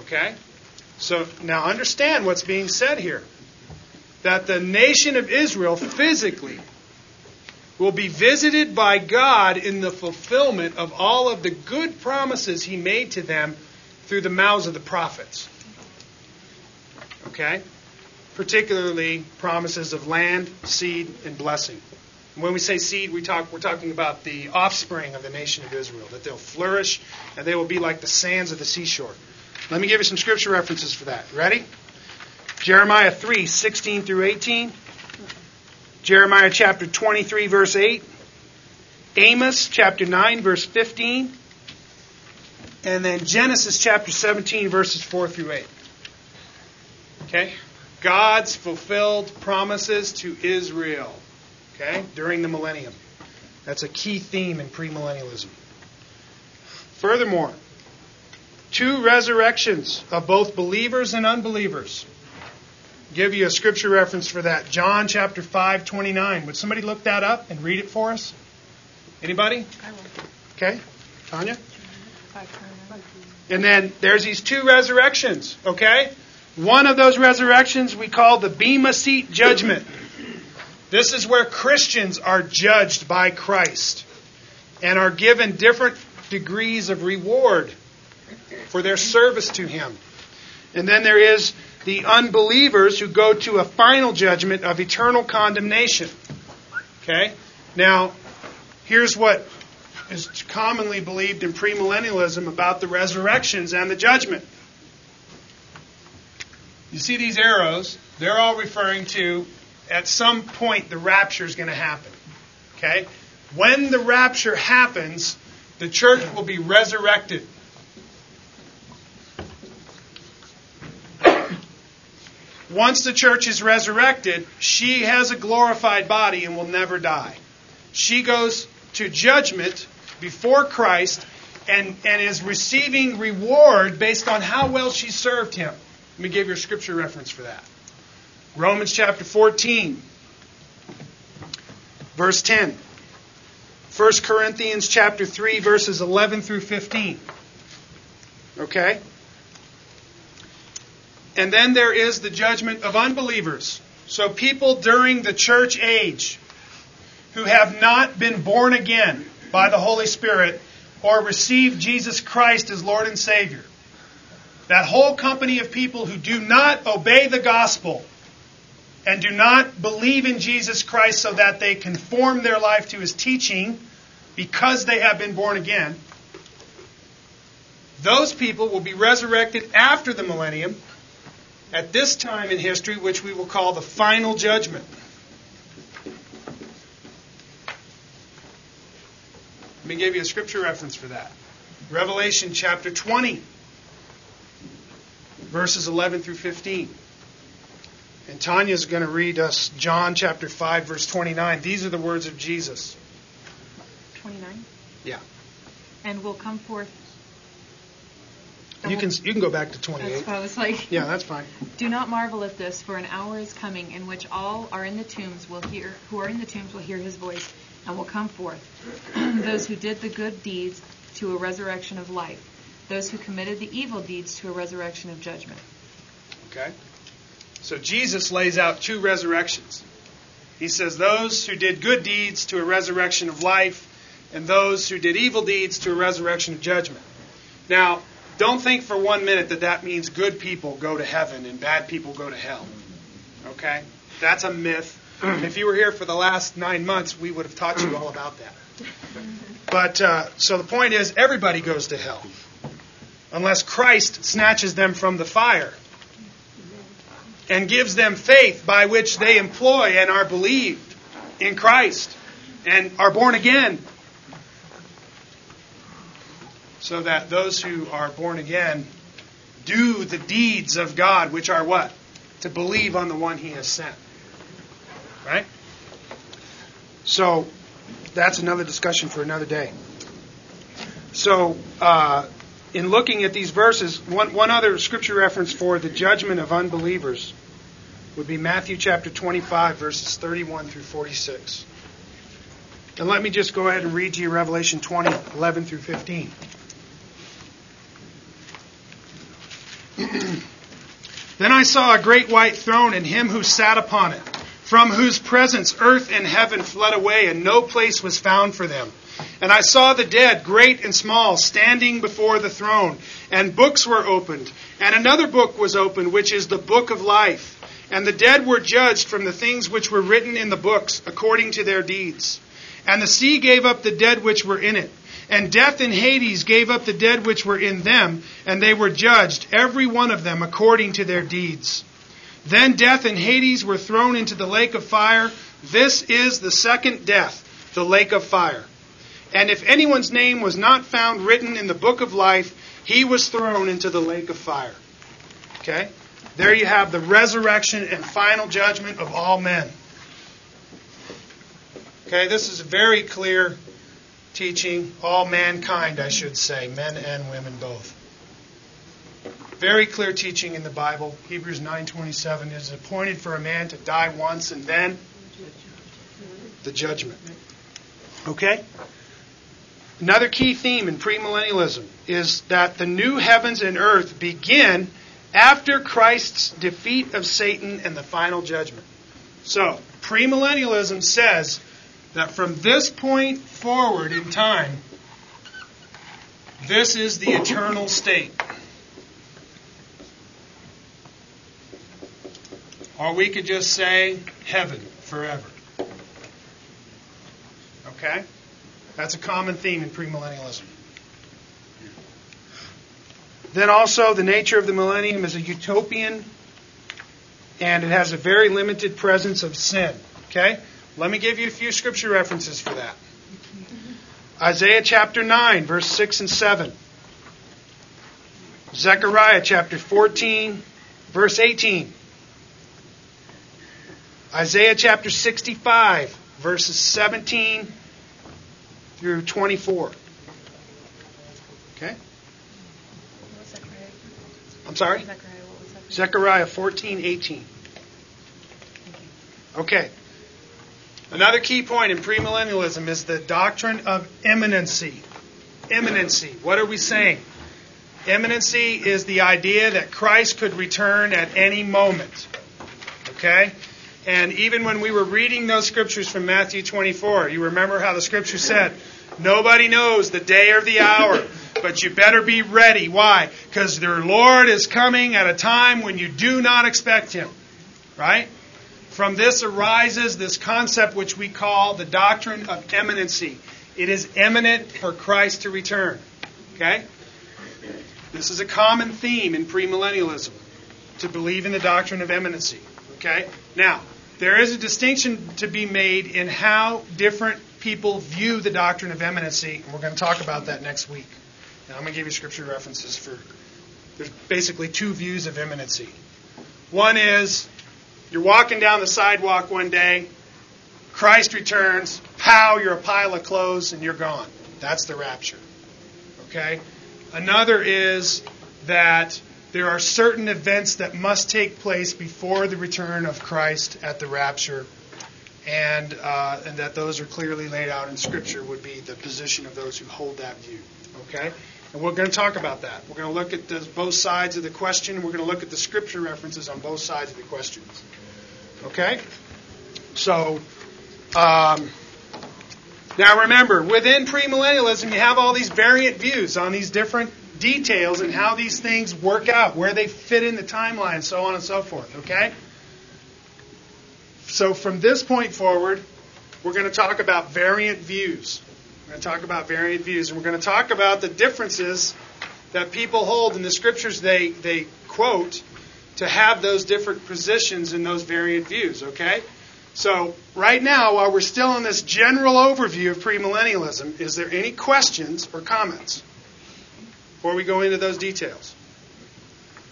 Okay? So now understand what's being said here. That the nation of Israel physically will be visited by God in the fulfillment of all of the good promises he made to them through the mouths of the prophets. Okay? Particularly promises of land, seed, and blessing. When we say seed, we talk, we're talking about the offspring of the nation of Israel, that they'll flourish and they will be like the sands of the seashore. Let me give you some scripture references for that. Ready? Jeremiah 3, 16 through 18. Jeremiah chapter 23, verse 8. Amos chapter 9, verse 15. And then Genesis chapter 17, verses 4 through 8. Okay? God's fulfilled promises to Israel okay, during the millennium. That's a key theme in premillennialism. Furthermore, two resurrections of both believers and unbelievers. give you a scripture reference for that. John chapter 5, 29. Would somebody look that up and read it for us? Anybody? I will. Okay. Tanya? And then there's these two resurrections, okay? One of those resurrections we call the Bema Seat Judgment. This is where Christians are judged by Christ and are given different degrees of reward for their service to Him. And then there is the unbelievers who go to a final judgment of eternal condemnation. Okay? Now, here's what is commonly believed in premillennialism about the resurrections and the judgment. You see these arrows? They're all referring to at some point the rapture is going to happen. Okay? When the rapture happens, the church will be resurrected. Once the church is resurrected, she has a glorified body and will never die. She goes to judgment before Christ and, and is receiving reward based on how well she served him. Let me give you a scripture reference for that. Romans chapter 14, verse 10. 1 Corinthians chapter 3, verses 11 through 15. Okay? And then there is the judgment of unbelievers. So people during the church age who have not been born again by the Holy Spirit or received Jesus Christ as Lord and Savior. That whole company of people who do not obey the gospel and do not believe in Jesus Christ so that they conform their life to his teaching because they have been born again, those people will be resurrected after the millennium at this time in history, which we will call the final judgment. Let me give you a scripture reference for that. Revelation chapter 20, verses 11 through 15. And Tanya's going to read us John chapter 5, verse 29. These are the words of Jesus. 29? Yeah. and will come forth. You can you can go back to That's 28. what I was like. Yeah, that's fine. Do not marvel at this, for an hour is coming in which all are in the tombs will hear, who are in the tombs will hear his voice, and will come forth. Those who did the good deeds to a resurrection of life. Those who committed the evil deeds to a resurrection of judgment. Okay? So Jesus lays out two resurrections. He says those who did good deeds to a resurrection of life, and those who did evil deeds to a resurrection of judgment. Now, don't think for one minute that that means good people go to heaven and bad people go to hell. Okay? That's a myth. If you were here for the last nine months, we would have taught you all about that. But, uh, so the point is, everybody goes to hell. Unless Christ snatches them from the fire and gives them faith by which they employ and are believed in Christ and are born again. So that those who are born again do the deeds of God, which are what? To believe on the one He has sent. Right? So, that's another discussion for another day. So, uh, in looking at these verses, one, one other scripture reference for the judgment of unbelievers would be Matthew chapter 25, verses 31 through 46. And let me just go ahead and read to you Revelation 20, 11 through 15. then I saw a great white throne and him who sat upon it, from whose presence earth and heaven fled away, and no place was found for them. And I saw the dead, great and small, standing before the throne, and books were opened. And another book was opened, which is the book of life. And the dead were judged from the things which were written in the books, according to their deeds. And the sea gave up the dead which were in it. And death and Hades gave up the dead which were in them, and they were judged, every one of them, according to their deeds. Then death and Hades were thrown into the lake of fire. This is the second death, the lake of fire. And if anyone's name was not found written in the book of life, he was thrown into the lake of fire. Okay? There you have the resurrection and final judgment of all men. Okay, this is a very clear teaching, all mankind, I should say, men and women both. Very clear teaching in the Bible. Hebrews 9:27 is appointed for a man to die once and then the judgment. Okay? Another key theme in premillennialism is that the new heavens and earth begin after Christ's defeat of Satan and the final judgment. So, premillennialism says that from this point forward in time, this is the eternal state. Or we could just say heaven forever. Okay? That's a common theme in premillennialism. Then also, the nature of the millennium is a utopian and it has a very limited presence of sin. Okay? Let me give you a few scripture references for that. Isaiah chapter 9, verse 6 and 7. Zechariah chapter 14, verse 18. Isaiah chapter 65, verses 17 through 24. Okay? I'm sorry? Zechariah? Zechariah 14, 18. Okay. Another key point in premillennialism is the doctrine of imminency. Imminency. What are we saying? Imminency is the idea that Christ could return at any moment. Okay? And even when we were reading those scriptures from Matthew 24, you remember how the scripture said, Nobody knows the day or the hour, but you better be ready. Why? Because their Lord is coming at a time when you do not expect Him. Right? From this arises this concept which we call the doctrine of imminency. It is imminent for Christ to return. Okay? This is a common theme in premillennialism to believe in the doctrine of imminency. Okay? Now, there is a distinction to be made in how different people view the doctrine of imminency, and we're going to talk about that next week. Now, I'm going to give you scripture references for. There's basically two views of imminency. One is you're walking down the sidewalk one day, Christ returns, pow, you're a pile of clothes, and you're gone. That's the rapture. Okay? Another is that there are certain events that must take place before the return of Christ at the rapture, and, uh, and that those are clearly laid out in Scripture, would be the position of those who hold that view. Okay? And we're going to talk about that. We're going to look at the, both sides of the question. We're going to look at the Scripture references on both sides of the questions. Okay? So, um, now remember, within premillennialism, you have all these variant views on these different details and how these things work out, where they fit in the timeline, so on and so forth. Okay? So from this point forward, we're going to talk about variant views. We're going to talk about variant views, and we're going to talk about the differences that people hold in the scriptures they, they quote to have those different positions in those variant views, okay? So, right now, while we're still in this general overview of premillennialism, is there any questions or comments before we go into those details?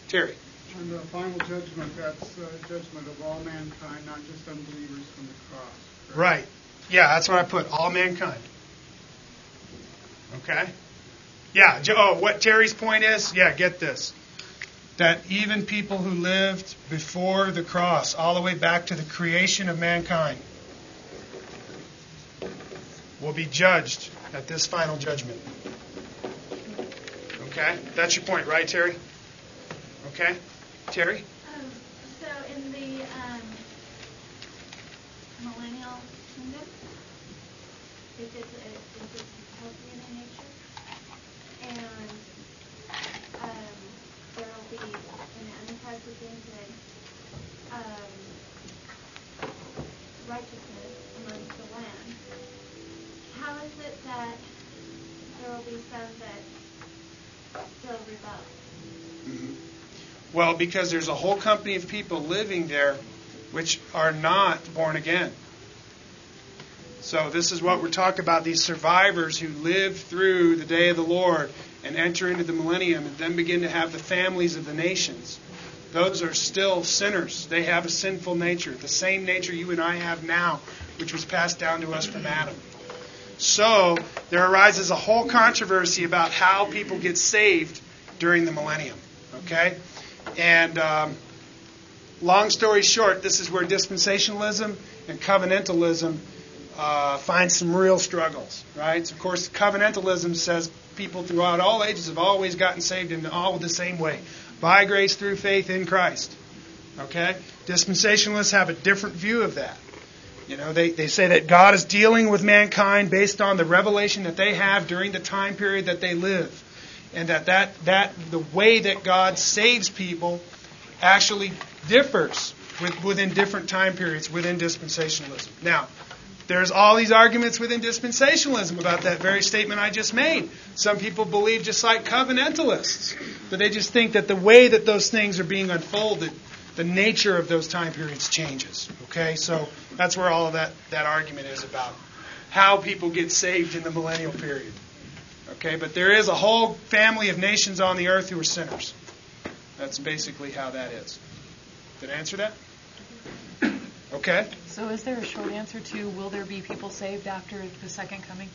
Terry. And the final judgment, that's uh, judgment of all mankind, not just unbelievers from the cross. correct? Right. Yeah, that's what I put. All mankind. Okay? Yeah. Oh, what Terry's point is? Yeah, get this. That even people who lived before the cross, all the way back to the creation of mankind, will be judged at this final judgment. Okay? That's your point, right, Terry? Okay? Terry? Um, so in the um, millennial kingdom, it's, a, utopian in nature, and um, there will be, in the of Infinite, um, righteousness amongst the land, how is it that there will be some that rebel? Well, because there's a whole company of people living there which are not born again. So this is what we're talking about these survivors who live through the day of the Lord and enter into the millennium and then begin to have the families of the nations. Those are still sinners. They have a sinful nature, the same nature you and I have now, which was passed down to us from Adam. So there arises a whole controversy about how people get saved during the millennium. Okay? And um, long story short, this is where dispensationalism and covenantalism uh, find some real struggles, right? So of course, covenantalism says people throughout all ages have always gotten saved in all the same way by grace through faith in Christ. Okay? Dispensationalists have a different view of that. You know, they, they say that God is dealing with mankind based on the revelation that they have during the time period that they live. And that, that, that the way that God saves people actually differs with, within different time periods within dispensationalism. Now, there's all these arguments within dispensationalism about that very statement I just made. Some people believe just like covenantalists, but they just think that the way that those things are being unfolded, the nature of those time periods changes. Okay, so that's where all of that, that argument is about how people get saved in the millennial period. Okay, but there is a whole family of nations on the earth who are sinners. That's basically how that is. Did I answer that? Okay. So is there a short answer to will there be people saved after the second coming?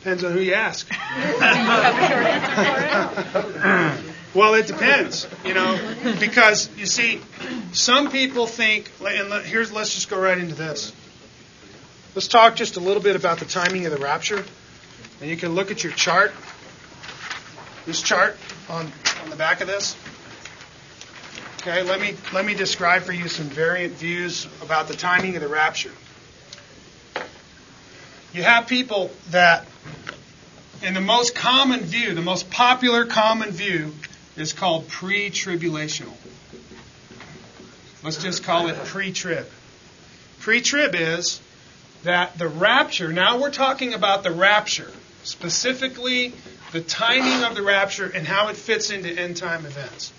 Depends on who you ask. Do you have a short answer for it? Well, it depends, you know, because you see, some people think, and here's let's just go right into this. Let's talk just a little bit about the timing of the rapture, and you can look at your chart. This chart on on the back of this. Okay, let me let me describe for you some variant views about the timing of the rapture. You have people that, in the most common view, the most popular common view is called pre-tribulational. Let's just call it pre-trib. Pre-trib is that the rapture, now we're talking about the rapture, specifically the timing of the rapture and how it fits into end time events.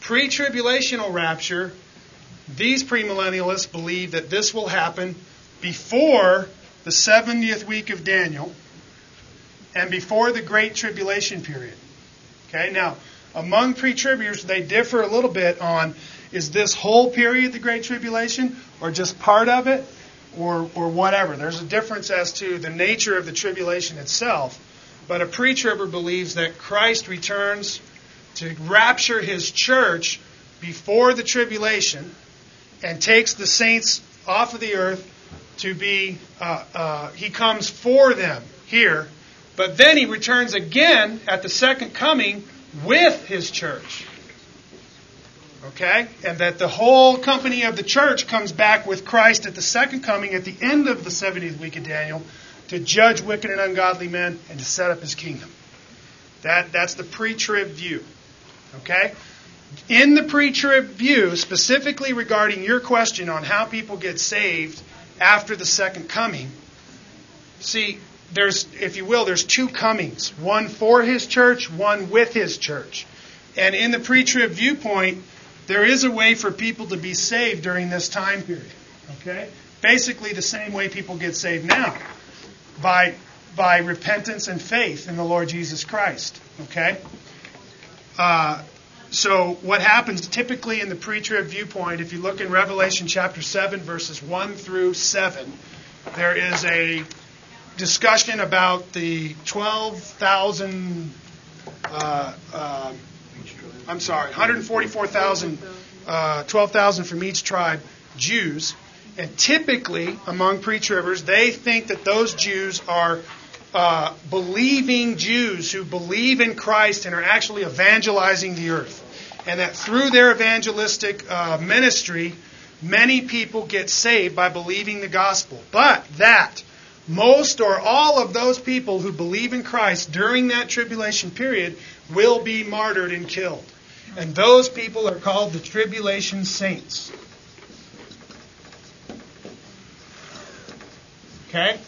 Pre tribulational rapture, these premillennialists believe that this will happen before the 70th week of Daniel and before the Great Tribulation period. Okay, now, among pre tributers, they differ a little bit on is this whole period the Great Tribulation or just part of it? or, or whatever. There's a difference as to the nature of the tribulation itself. But a pre tribber believes that Christ returns to rapture his church before the tribulation and takes the saints off of the earth to be, uh, uh, he comes for them here, but then he returns again at the second coming with his church. Okay? And that the whole company of the church comes back with Christ at the second coming at the end of the 70th week of Daniel to judge wicked and ungodly men and to set up his kingdom. That, that's the pre trib view. Okay? In the pre trib view, specifically regarding your question on how people get saved after the second coming, see, there's, if you will, there's two comings one for his church, one with his church. And in the pre trib viewpoint, there is a way for people to be saved during this time period. Okay? Basically, the same way people get saved now by, by repentance and faith in the Lord Jesus Christ. Okay? Uh, so, what happens typically in the pre trib viewpoint, if you look in Revelation chapter 7, verses 1 through 7, there is a discussion about the 12,000, uh, uh, I'm sorry, 144,000, uh, 12,000 from each tribe, Jews. And typically, among pre tribbers, they think that those Jews are uh, believing Jews who believe in Christ and are actually evangelizing the earth. And that through their evangelistic uh, ministry, many people get saved by believing the gospel. But that most or all of those people who believe in Christ during that tribulation period will be martyred and killed. And those people are called the tribulation saints. Okay?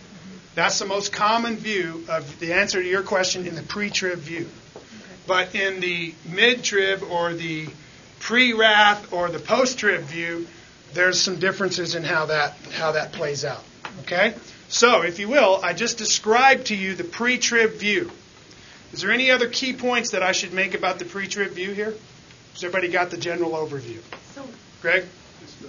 That's the most common view of the answer to your question in the pre trib view. But in the mid trib or the pre wrath or the post trib view, there's some differences in how that, how that plays out. Okay? So, if you will, I just described to you the pre trib view. Is there any other key points that I should make about the pre trib view here? Has everybody got the general overview? So, Greg? Just, uh,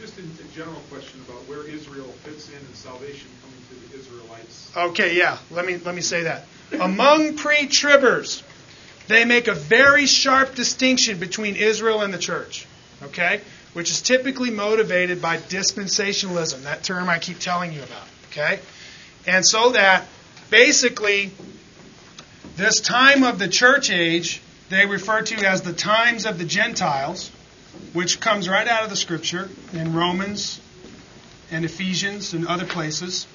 just a, a general question about where Israel fits in and salvation coming to the Israelites. Okay, yeah. Let me let me say that. Among pre-tribbers, they make a very sharp distinction between Israel and the church. Okay? Which is typically motivated by dispensationalism, that term I keep telling you about. Okay? And so that basically this time of the church age they refer to as the times of the Gentiles, which comes right out of the scripture in Romans and Ephesians and other places.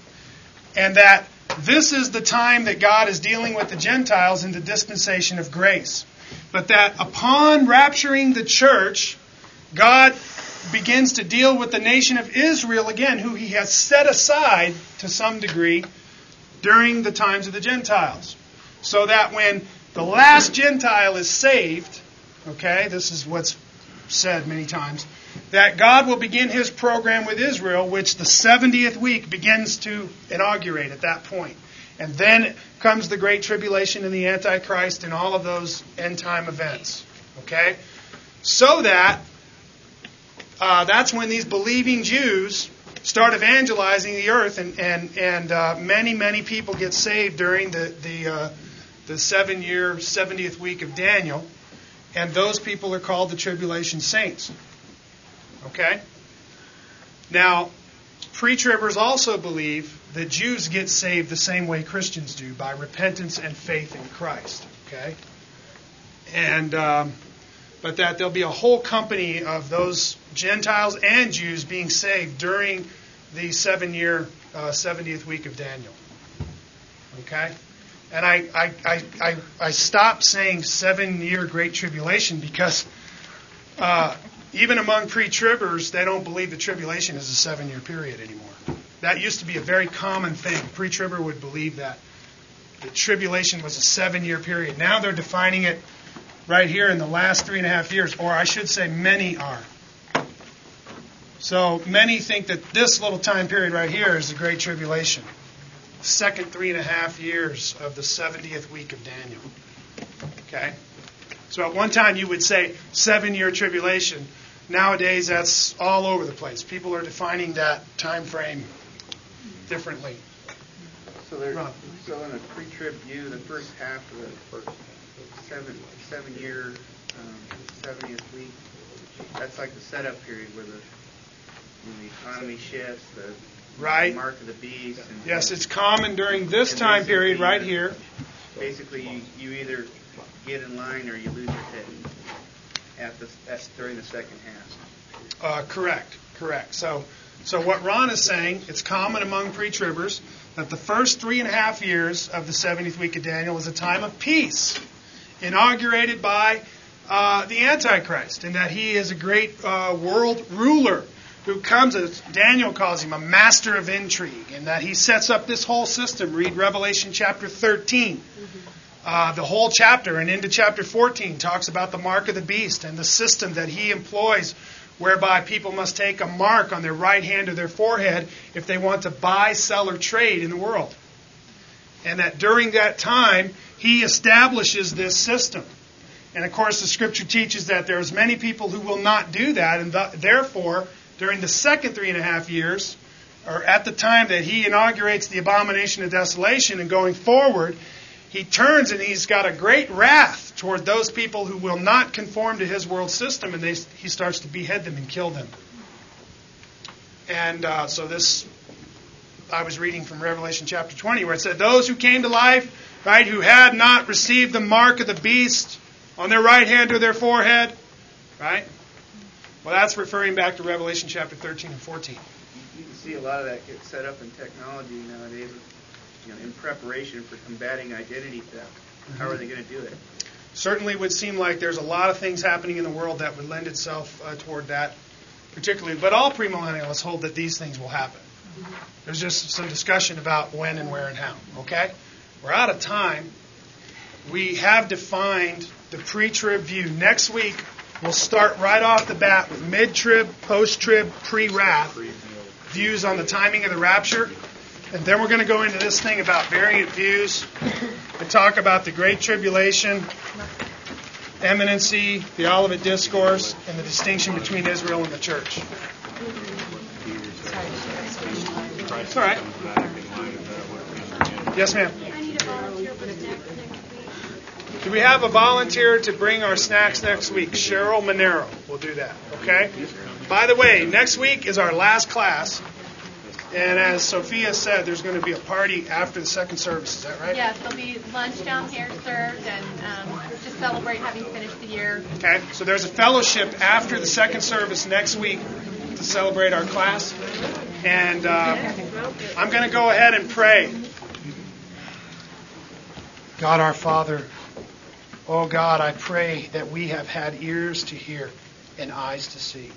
And that this is the time that God is dealing with the Gentiles in the dispensation of grace. But that upon rapturing the church, God begins to deal with the nation of Israel again, who he has set aside to some degree during the times of the Gentiles. So that when the last Gentile is saved, okay, this is what's said many times, that God will begin his program with Israel, which the 70th week begins to inaugurate at that point. And then comes the Great Tribulation and the Antichrist and all of those end time events. Okay? So that uh, that's when these believing Jews start evangelizing the earth, and, and, and uh, many, many people get saved during the, the, uh, the seven year, 70th week of Daniel. And those people are called the tribulation saints. Okay? Now, pre tribbers also believe that Jews get saved the same way Christians do by repentance and faith in Christ. Okay? And, um, but that there'll be a whole company of those Gentiles and Jews being saved during the seven year, uh, 70th week of Daniel. Okay? And I, I, I, I, I stopped saying seven year Great Tribulation because uh, even among pre tribbers, they don't believe the tribulation is a seven year period anymore. That used to be a very common thing. Pre tribber would believe that the tribulation was a seven year period. Now they're defining it right here in the last three and a half years, or I should say, many are. So many think that this little time period right here is the Great Tribulation. Second three and a half years of the 70th week of Daniel. Okay? So at one time you would say seven year tribulation. nowadays that's all over the place. People are defining that time frame differently. So so in a pre-trib view, the first half of the first seven, seven-year, um, seventieth week, that's like the setup period where the, when the economy shifts, the Right. mark of the beast. And Yes, it's common during this and time period basically, right here. Basically, you, you either get in line or you lose your head at the, at, during the second half. Uh, correct, correct. So, so what Ron is saying, it's common among pre-tribbers that the first three and a half years of the 70th week of Daniel is a time of peace, inaugurated by uh, the Antichrist, and that he is a great uh, world ruler who comes, as Daniel calls him, a master of intrigue, and that he sets up this whole system. Read Revelation chapter 13. Uh, the whole chapter and into chapter 14 talks about the mark of the beast and the system that he employs whereby people must take a mark on their right hand or their forehead if they want to buy, sell, or trade in the world. And that during that time, he establishes this system. And of course, the scripture teaches that there's many people who will not do that, and th- therefore, during the second three and a half years, or at the time that he inaugurates the abomination of desolation and going forward, he turns and he's got a great wrath toward those people who will not conform to his world system, and they, he starts to behead them and kill them. And uh, so this, I was reading from Revelation chapter 20, where it said, Those who came to life, right, who had not received the mark of the beast on their right hand or their forehead, right? Well, that's referring back to Revelation chapter 13 and 14. You can see a lot of that get set up in technology nowadays, you know, in preparation for combating identity theft. How are they going to do it? certainly would seem like there's a lot of things happening in the world that would lend itself uh, toward that, particularly. But all premillennialists hold that these things will happen. There's just some discussion about when and where and how. Okay, we're out of time. We have defined the pre-trib view. Next week we'll start right off the bat with mid-trib, post-trib, pre-wrath views on the timing of the rapture. And then we're going to go into this thing about variant views and talk about the Great Tribulation, imminency, the Olivet Discourse, and the distinction between Israel and the church. It's all right. Yes, ma'am. Do we have a volunteer to bring our snacks next week? Cheryl Monero will do that. Okay. By the way, next week is our last class, and as Sophia said, there's going to be a party after the second service. Is that right? Yes, there'll be lunch down here served and um, just celebrate having finished the year. Okay. So there's a fellowship after the second service next week to celebrate our class, and uh, I'm going to go ahead and pray. God our Father, oh God, I pray that we have had ears to hear and eyes to see.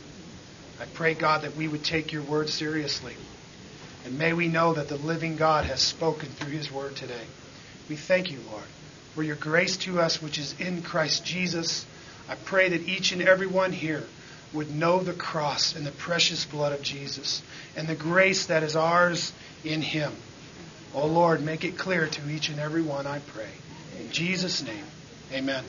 I pray, God, that we would take your word seriously. And may we know that the living God has spoken through his word today. We thank you, Lord, for your grace to us, which is in Christ Jesus. I pray that each and every one here would know the cross and the precious blood of Jesus and the grace that is ours in him. Oh Lord, make it clear to each and every one, I pray. In Jesus' name, amen.